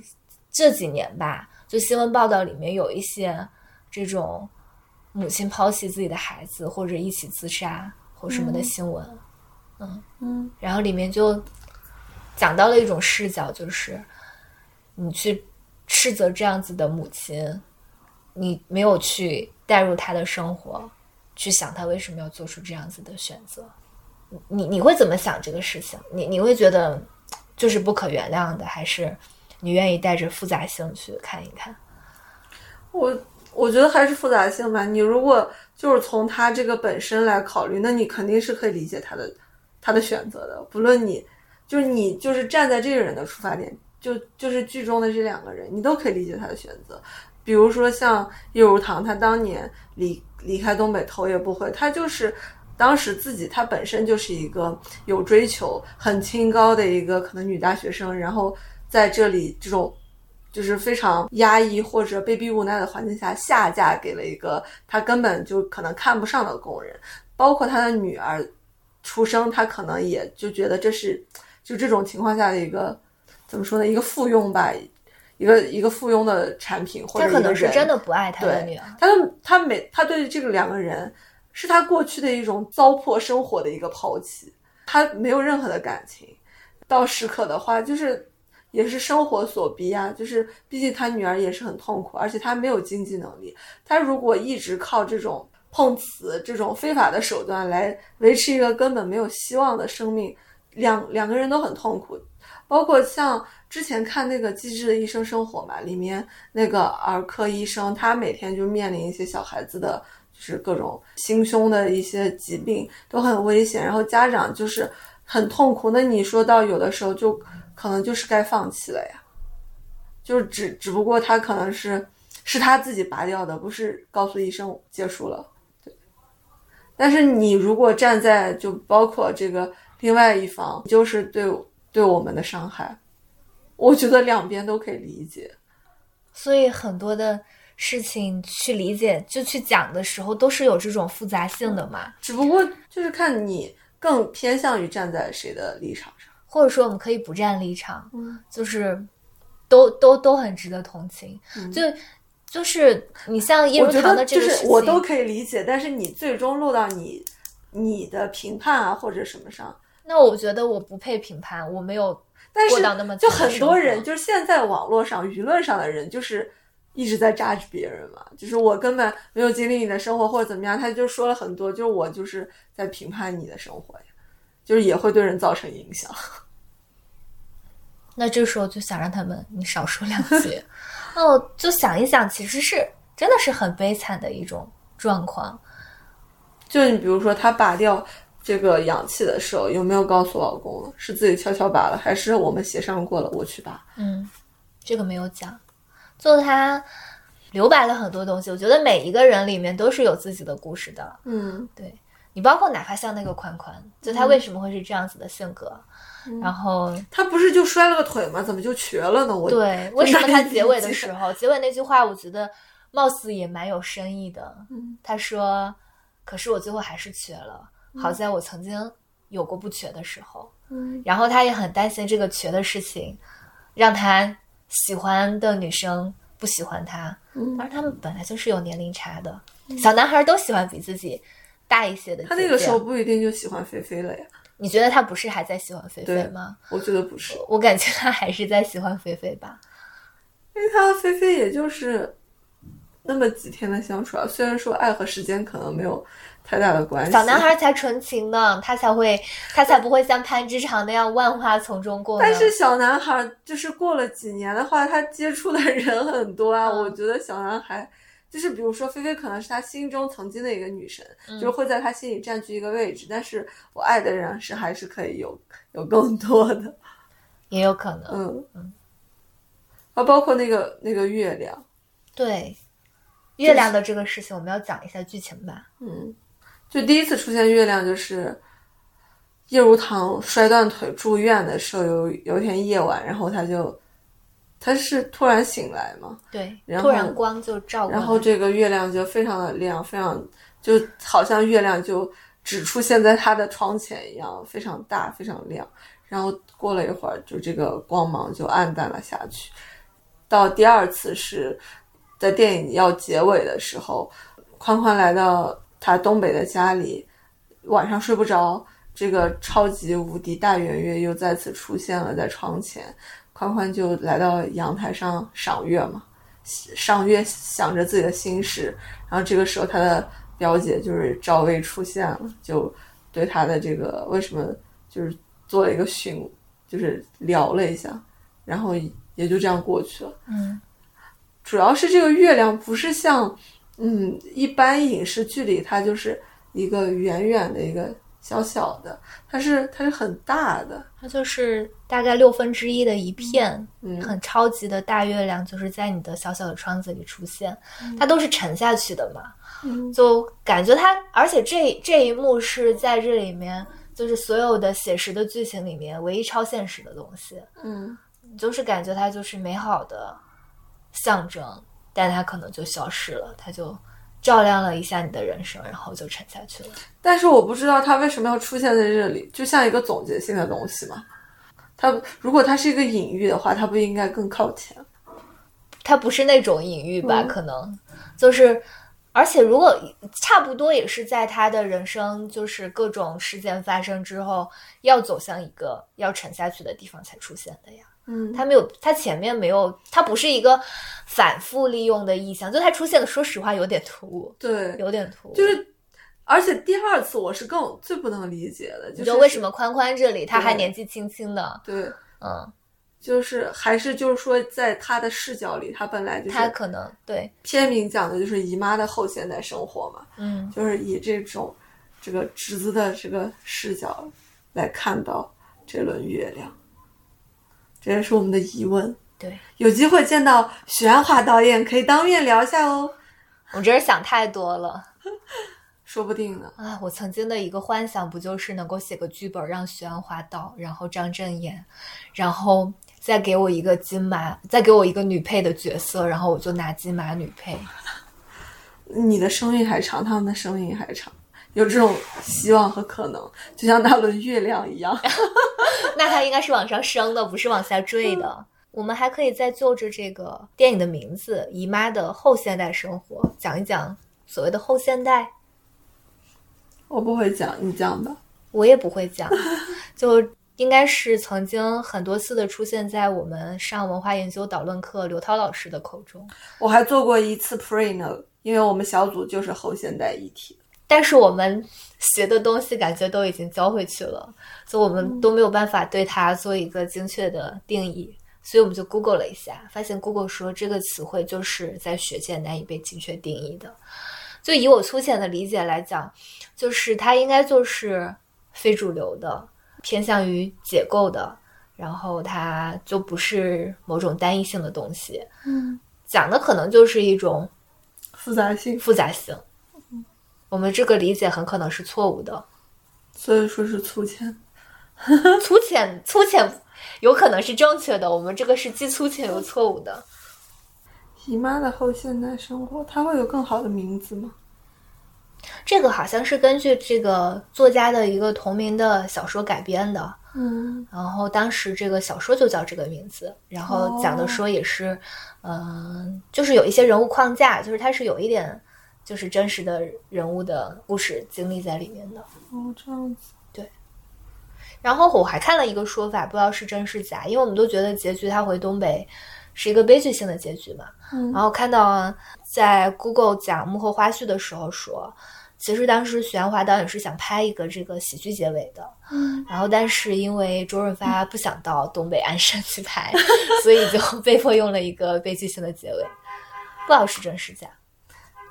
[SPEAKER 2] 这几年吧，就新闻报道里面有一些这种母亲抛弃自己的孩子或者一起自杀或什么的新闻，
[SPEAKER 1] 嗯嗯，
[SPEAKER 2] 然后里面就讲到了一种视角，就是你去斥责这样子的母亲，你没有去带入她的生活，去想她为什么要做出这样子的选择，你你会怎么想这个事情？你你会觉得就是不可原谅的，还是？你愿意带着复杂性去看一看？
[SPEAKER 1] 我我觉得还是复杂性吧。你如果就是从他这个本身来考虑，那你肯定是可以理解他的他的选择的。不论你就是你就是站在这个人的出发点，就就是剧中的这两个人，你都可以理解他的选择。比如说像叶如棠，他当年离离开东北头也不回，他就是当时自己他本身就是一个有追求、很清高的一个可能女大学生，然后。在这里，这种就是非常压抑或者被逼无奈的环境下，下嫁给了一个他根本就可能看不上的工人，包括他的女儿出生，他可能也就觉得这是就这种情况下的一个怎么说呢？一个附庸吧，一个一个附庸的产品，或者
[SPEAKER 2] 他可能是真的不爱他的女儿。
[SPEAKER 1] 他的他每他对这个两个人是他过去的一种糟粕生活的一个抛弃，他没有任何的感情。到时刻的话，就是。也是生活所逼啊，就是毕竟他女儿也是很痛苦，而且他没有经济能力。他如果一直靠这种碰瓷、这种非法的手段来维持一个根本没有希望的生命，两两个人都很痛苦。包括像之前看那个《机智的医生生活》嘛，里面那个儿科医生，他每天就面临一些小孩子的，就是各种心胸的一些疾病都很危险，然后家长就是很痛苦。那你说到有的时候就。可能就是该放弃了呀，就是只只不过他可能是是他自己拔掉的，不是告诉医生结束了。对，但是你如果站在就包括这个另外一方，就是对对我们的伤害，我觉得两边都可以理解。
[SPEAKER 2] 所以很多的事情去理解就去讲的时候，都是有这种复杂性的嘛。
[SPEAKER 1] 只不过就是看你更偏向于站在谁的立场上。
[SPEAKER 2] 或者说，我们可以不站立场，就是都都都很值得同情。就就是你像叶如棠的这个
[SPEAKER 1] 事情，我都可以理解。但是你最终落到你你的评判啊，或者什么上，
[SPEAKER 2] 那我觉得我不配评判，我没有过到那么
[SPEAKER 1] 就很多人就是现在网络上舆论上的人，就是一直在榨取别人嘛。就是我根本没有经历你的生活或者怎么样，他就说了很多，就是我就是在评判你的生活呀。就是也会对人造成影响，[LAUGHS]
[SPEAKER 2] 那这时候就想让他们你少说两句，[LAUGHS] 哦，就想一想，其实是真的是很悲惨的一种状况。
[SPEAKER 1] 就你比如说，他拔掉这个氧气的时候，有没有告诉老公是自己悄悄拔了，还是我们协商过了我去拔？
[SPEAKER 2] 嗯，这个没有讲，就他留白了很多东西。我觉得每一个人里面都是有自己的故事的。
[SPEAKER 1] 嗯，
[SPEAKER 2] 对。你包括哪怕像那个宽宽，就他为什么会是这样子的性格？然后
[SPEAKER 1] 他不是就摔了个腿吗？怎么就瘸了呢？我
[SPEAKER 2] 对，为什么他结尾的时候，结尾那句话，我觉得貌似也蛮有深意的。他说：“可是我最后还是瘸了，好在我曾经有过不瘸的时候。”
[SPEAKER 1] 嗯，
[SPEAKER 2] 然后他也很担心这个瘸的事情，让他喜欢的女生不喜欢他。
[SPEAKER 1] 嗯，
[SPEAKER 2] 而他们本来就是有年龄差的，小男孩都喜欢比自己。大一些的，
[SPEAKER 1] 他那个时候不一定就喜欢菲菲了呀？
[SPEAKER 2] 你觉得他不是还在喜欢菲菲吗？
[SPEAKER 1] 我觉得不是，
[SPEAKER 2] 我感觉他还是在喜欢菲菲吧。
[SPEAKER 1] 因为他和菲菲也就是那么几天的相处啊。虽然说爱和时间可能没有太大的关系，
[SPEAKER 2] 小男孩才纯情呢，他才会，他才不会像潘之长那样万花丛中过。
[SPEAKER 1] 但是小男孩就是过了几年的话，他接触的人很多啊。我觉得小男孩就是，比如说菲菲可能是他心中曾经的一个女神，就是会在他心里占据一个位置。但是我爱的人是还是可以有有更多的，
[SPEAKER 2] 也有可能。
[SPEAKER 1] 嗯嗯。啊，包括那个那个月亮，
[SPEAKER 2] 对，月亮的这个事情，我们要讲一下剧情吧。
[SPEAKER 1] 嗯，就第一次出现月亮，就是叶如棠摔断腿住院的时候，有有一天夜晚，然后他就他是突然醒来嘛，
[SPEAKER 2] 对，
[SPEAKER 1] 然
[SPEAKER 2] 突然光就照过，
[SPEAKER 1] 然后这个月亮就非常的亮，非常就好像月亮就只出现在他的窗前一样，非常大，非常亮。然后过了一会儿，就这个光芒就暗淡了下去。到第二次是在电影要结尾的时候，宽宽来到他东北的家里，晚上睡不着，这个超级无敌大圆月又再次出现了在窗前，宽宽就来到阳台上赏月嘛，赏月想着自己的心事，然后这个时候他的表姐就是赵薇出现了，就对他的这个为什么就是做了一个询，就是聊了一下，然后。也就这样过去了。
[SPEAKER 2] 嗯，
[SPEAKER 1] 主要是这个月亮不是像，嗯，一般影视剧里它就是一个远远的一个小小的，它是它是很大的，
[SPEAKER 2] 它就是大概六分之一的一片，
[SPEAKER 1] 嗯，
[SPEAKER 2] 很超级的大月亮，就是在你的小小的窗子里出现，它都是沉下去的嘛，
[SPEAKER 1] 嗯，
[SPEAKER 2] 就感觉它，而且这这一幕是在这里面，就是所有的写实的剧情里面唯一超现实的东西，
[SPEAKER 1] 嗯。
[SPEAKER 2] 就是感觉它就是美好的象征，但它可能就消失了，它就照亮了一下你的人生，然后就沉下去了。
[SPEAKER 1] 但是我不知道它为什么要出现在这里，就像一个总结性的东西嘛。它如果它是一个隐喻的话，它不应该更靠前？
[SPEAKER 2] 它不是那种隐喻吧？可能就是，而且如果差不多也是在他的人生就是各种事件发生之后，要走向一个要沉下去的地方才出现的呀。
[SPEAKER 1] 嗯，
[SPEAKER 2] 他没有，他前面没有，他不是一个反复利用的意象，就他出现的，说实话有点突兀，
[SPEAKER 1] 对，
[SPEAKER 2] 有点突兀。
[SPEAKER 1] 就是，而且第二次我是更最不能理解的，就是
[SPEAKER 2] 为什么宽宽这里他还年纪轻轻的，
[SPEAKER 1] 对，
[SPEAKER 2] 嗯，
[SPEAKER 1] 就是还是就是说，在他的视角里，他本来就是
[SPEAKER 2] 他可能对。
[SPEAKER 1] 片名讲的就是姨妈的后现代生活嘛，
[SPEAKER 2] 嗯，
[SPEAKER 1] 就是以这种这个侄子的这个视角来看到这轮月亮。这也是我们的疑问。
[SPEAKER 2] 对，
[SPEAKER 1] 有机会见到许鞍华导演，可以当面聊一下哦。
[SPEAKER 2] 我真是想太多了，
[SPEAKER 1] 说不定呢。
[SPEAKER 2] 啊，我曾经的一个幻想，不就是能够写个剧本，让许鞍华导，然后张震演，然后再给我一个金马，再给我一个女配的角色，然后我就拿金马女配。
[SPEAKER 1] 你的生命还长，他们的生命还长。有这种希望和可能，就像那轮月亮一样。[LAUGHS]
[SPEAKER 2] 那它应该是往上升的，不是往下坠的。我们还可以再就着这个电影的名字《姨妈的后现代生活》讲一讲所谓的后现代。
[SPEAKER 1] 我不会讲，你讲吧。
[SPEAKER 2] 我也不会讲，[LAUGHS] 就应该是曾经很多次的出现在我们上文化研究导论课刘涛老师的口中。
[SPEAKER 1] 我还做过一次 pre note，因为我们小组就是后现代议题。
[SPEAKER 2] 但是我们学的东西感觉都已经交回去了，所以我们都没有办法对它做一个精确的定义，所以我们就 Google 了一下，发现 Google 说这个词汇就是在学界难以被精确定义的。就以我粗浅的理解来讲，就是它应该就是非主流的，偏向于解构的，然后它就不是某种单一性的东西。
[SPEAKER 1] 嗯，
[SPEAKER 2] 讲的可能就是一种
[SPEAKER 1] 复杂性，
[SPEAKER 2] 复杂性。我们这个理解很可能是错误的，
[SPEAKER 1] 所以说是粗浅，[LAUGHS]
[SPEAKER 2] 粗浅粗浅有可能是正确的。我们这个是既粗浅又错误的。[LAUGHS]
[SPEAKER 1] 姨妈的后现代生活，它会有更好的名字吗？
[SPEAKER 2] 这个好像是根据这个作家的一个同名的小说改编的，
[SPEAKER 1] 嗯，
[SPEAKER 2] 然后当时这个小说就叫这个名字，然后讲的说也是，嗯，就是有一些人物框架，就是它是有一点。就是真实的人物的故事经历在里面的
[SPEAKER 1] 哦，这样子
[SPEAKER 2] 对。然后我还看了一个说法，不知道是真是假，因为我们都觉得结局他回东北是一个悲剧性的结局嘛。
[SPEAKER 1] 嗯
[SPEAKER 2] 然后看到在 Google 讲幕后花絮的时候说，其实当时许鞍华导演是想拍一个这个喜剧结尾的，
[SPEAKER 1] 嗯
[SPEAKER 2] 然后但是因为周润发不想到东北鞍山去拍，[LAUGHS] 所以就被迫用了一个悲剧性的结尾，不知道是真是假。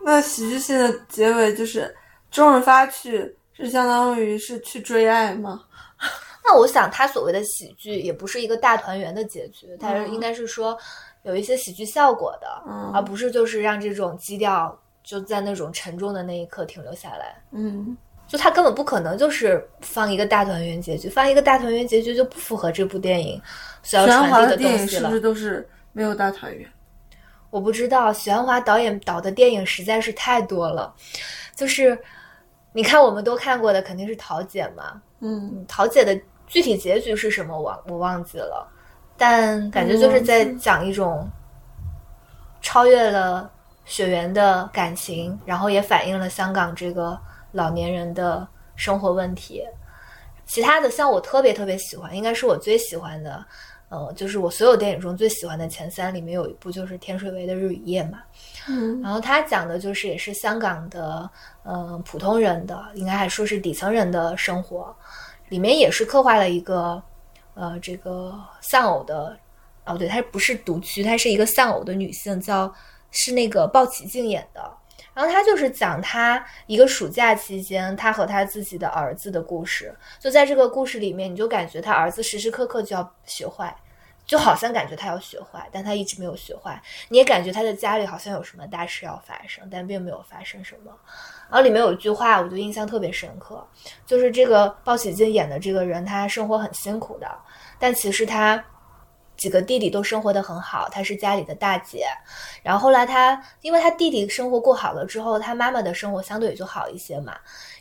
[SPEAKER 1] 那喜剧性的结尾就是周润发去，是相当于是去追爱吗？[LAUGHS]
[SPEAKER 2] 那我想，他所谓的喜剧也不是一个大团圆的结局，他应该是说有一些喜剧效果的，
[SPEAKER 1] 嗯
[SPEAKER 2] 而不是就是让这种基调就在那种沉重的那一刻停留下来。
[SPEAKER 1] 嗯
[SPEAKER 2] 就他根本不可能就是放一个大团圆结局，放一个大团圆结局就不符合这部电影所要传递
[SPEAKER 1] 的
[SPEAKER 2] 东西了
[SPEAKER 1] 影是不。是都是没有大团圆？
[SPEAKER 2] 我不知道，许鞍华导演导的电影实在是太多了，就是你看我们都看过的肯定是桃姐嘛，
[SPEAKER 1] 嗯。
[SPEAKER 2] 桃姐的具体结局是什么我我忘记了，但感觉就是在讲一种超越了血缘的感情，然后也反映了香港这个老年人的生活问题。其他的像我特别特别喜欢，应该是我最喜欢的，呃，就是我所有电影中最喜欢的前三里面有一部就是天水围的《日与夜》嘛。
[SPEAKER 1] 嗯
[SPEAKER 2] 然后他讲的就是也是香港的呃普通人的，应该还说是底层人的生活，里面也是刻画了一个呃这个丧偶的哦对，她不是独居，她是一个丧偶的女性，叫是那个鲍起静演的。然后他就是讲他一个暑假期间，他和他自己的儿子的故事。就在这个故事里面，你就感觉他儿子时时刻刻就要学坏，就好像感觉他要学坏，但他一直没有学坏。你也感觉他的家里好像有什么大事要发生，但并没有发生什么。然后里面有一句话，我就印象特别深刻，就是这个鲍喜静演的这个人，他生活很辛苦的，但其实他几个弟弟都生活的很好，她是家里的大姐。然后后来她，因为她弟弟生活过好了之后，她妈妈的生活相对也就好一些嘛。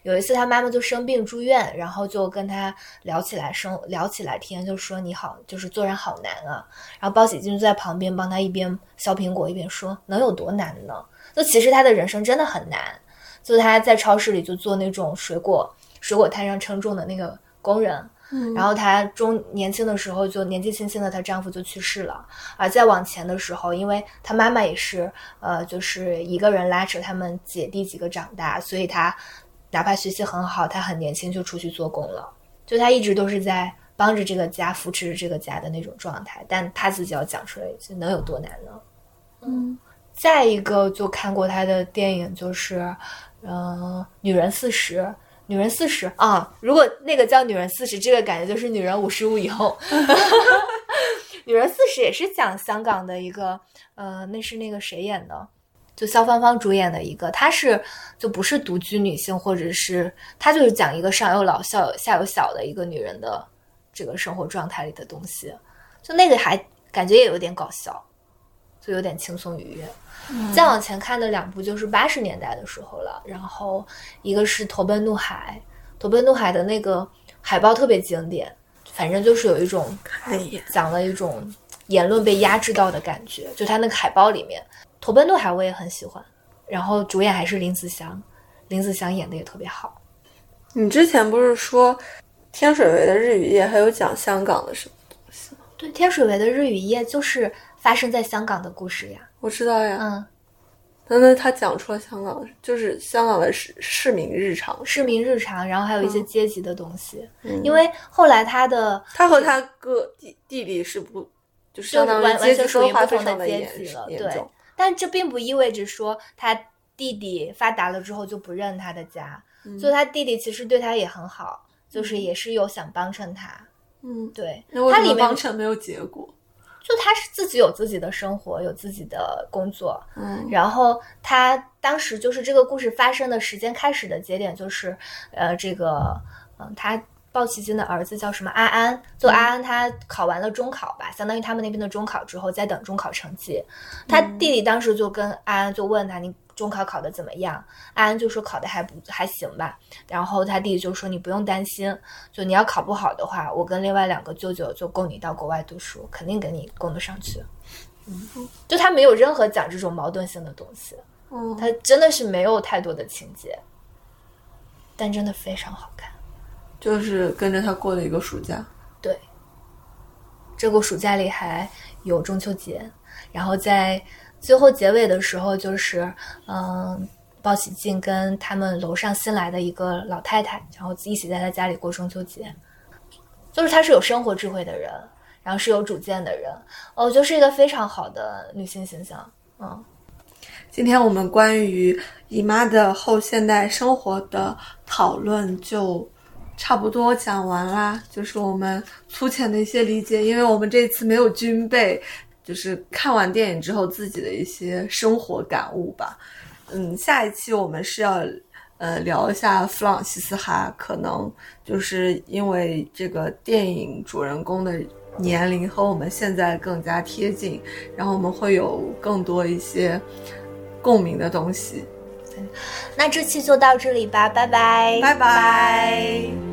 [SPEAKER 2] 有一次她妈妈就生病住院，然后就跟他聊起来生聊起来天，就说你好，就是做人好难啊。然后包喜静就在旁边帮他一边削苹果一边说，能有多难呢？就其实他的人生真的很难。就他在超市里就做那种水果水果摊上称重的那个工人，
[SPEAKER 1] 嗯
[SPEAKER 2] 然后她中年轻的时候就年纪轻轻的，她丈夫就去世了。而再往前的时候，因为她妈妈也是呃，就是一个人拉扯他们姐弟几个长大，所以她哪怕学习很好，她很年轻就出去做工了。就她一直都是在帮着这个家，扶持着这个家的那种状态。但她自己要讲出来，就能有多难呢？
[SPEAKER 1] 嗯
[SPEAKER 2] 再一个就看过她的电影，就是嗯、呃女人四十》。女人四十啊，如果那个叫女人四十，这个感觉就是女人五十五以后。[LAUGHS] 女人四十也是讲香港的一个，呃，那是那个谁演的？就肖芳芳主演的一个，她是就不是独居女性，或者是她就是讲一个上有老下有下有小的一个女人的这个生活状态里的东西，就那个还感觉也有点搞笑，就有点轻松愉悦。再往前看的两部就是八十年代的时候了，然后一个是《投奔怒海》，《投奔怒海》的那个海报特别经典，反正就是有一种讲了一种言论被压制到的感觉，就他那个海报里面，《投奔怒海》我也很喜欢，然后主演还是林子祥，林子祥演的也特别好。
[SPEAKER 1] 你之前不是说天水围的日与夜还有讲香港的什么东西吗？
[SPEAKER 2] 对，天水围的日与夜就是发生在香港的故事呀。
[SPEAKER 1] 我知道呀，
[SPEAKER 2] 嗯，
[SPEAKER 1] 那那他讲出了香港，就是香港的市市民日常。
[SPEAKER 2] 市民日常，然后还有一些阶级的东西。
[SPEAKER 1] 嗯
[SPEAKER 2] 因为后来他的
[SPEAKER 1] 他和他哥弟弟弟是不，就是
[SPEAKER 2] 就
[SPEAKER 1] 相当
[SPEAKER 2] 完
[SPEAKER 1] 于阶级
[SPEAKER 2] 完全属于
[SPEAKER 1] 分化非常的严
[SPEAKER 2] 级了，对
[SPEAKER 1] 严重。。
[SPEAKER 2] 但这并不意味着说他弟弟发达了之后就不认他的家，
[SPEAKER 1] 嗯
[SPEAKER 2] 就他弟弟其实对他也很好，就是也是有想帮衬他。
[SPEAKER 1] 嗯，
[SPEAKER 2] 对，他里面
[SPEAKER 1] 帮衬没有结果？
[SPEAKER 2] 就他是自己有自己的生活，有自己的工作，
[SPEAKER 1] 嗯。
[SPEAKER 2] 然后他当时就是这个故事发生的时间开始的节点就是，呃，这个，嗯、他鲍奇金的儿子叫什么阿安，就阿安他考完了中考吧，相当于他们那边的中考之后在等中考成绩，他弟弟当时就跟阿安就问他你。中考考的怎么样？安安就说考的还不还行吧。然后他弟弟就说你不用担心，就你要考不好的话，我跟另外两个舅舅就供你到国外读书，肯定给你供得上去。嗯，就他没有任何讲这种矛盾性的东西。
[SPEAKER 1] 嗯，
[SPEAKER 2] 他真的是没有太多的情节，但真的非常好看。
[SPEAKER 1] 就是跟着他过了一个暑假。
[SPEAKER 2] 对，这个暑假里还有中秋节，然后在最后结尾的时候，就是嗯，鲍喜静跟他们楼上新来的一个老太太，然后一起在他家里过中秋节。就是她是有生活智慧的人，然后是有主见的人，哦，就是一个非常好的女性形象。嗯，
[SPEAKER 1] 今天我们关于姨妈的后现代生活的讨论就差不多讲完啦，就是我们粗浅的一些理解，因为我们这次没有军备，就是看完电影之后自己的一些生活感悟吧。嗯，下一期我们是要。呃，聊一下弗朗西斯哈，可能就是因为这个电影主人公的年龄和我们现在更加贴近，然后我们会有更多一些共鸣的东西。
[SPEAKER 2] 那这期就到这里吧，拜拜，
[SPEAKER 1] 拜拜。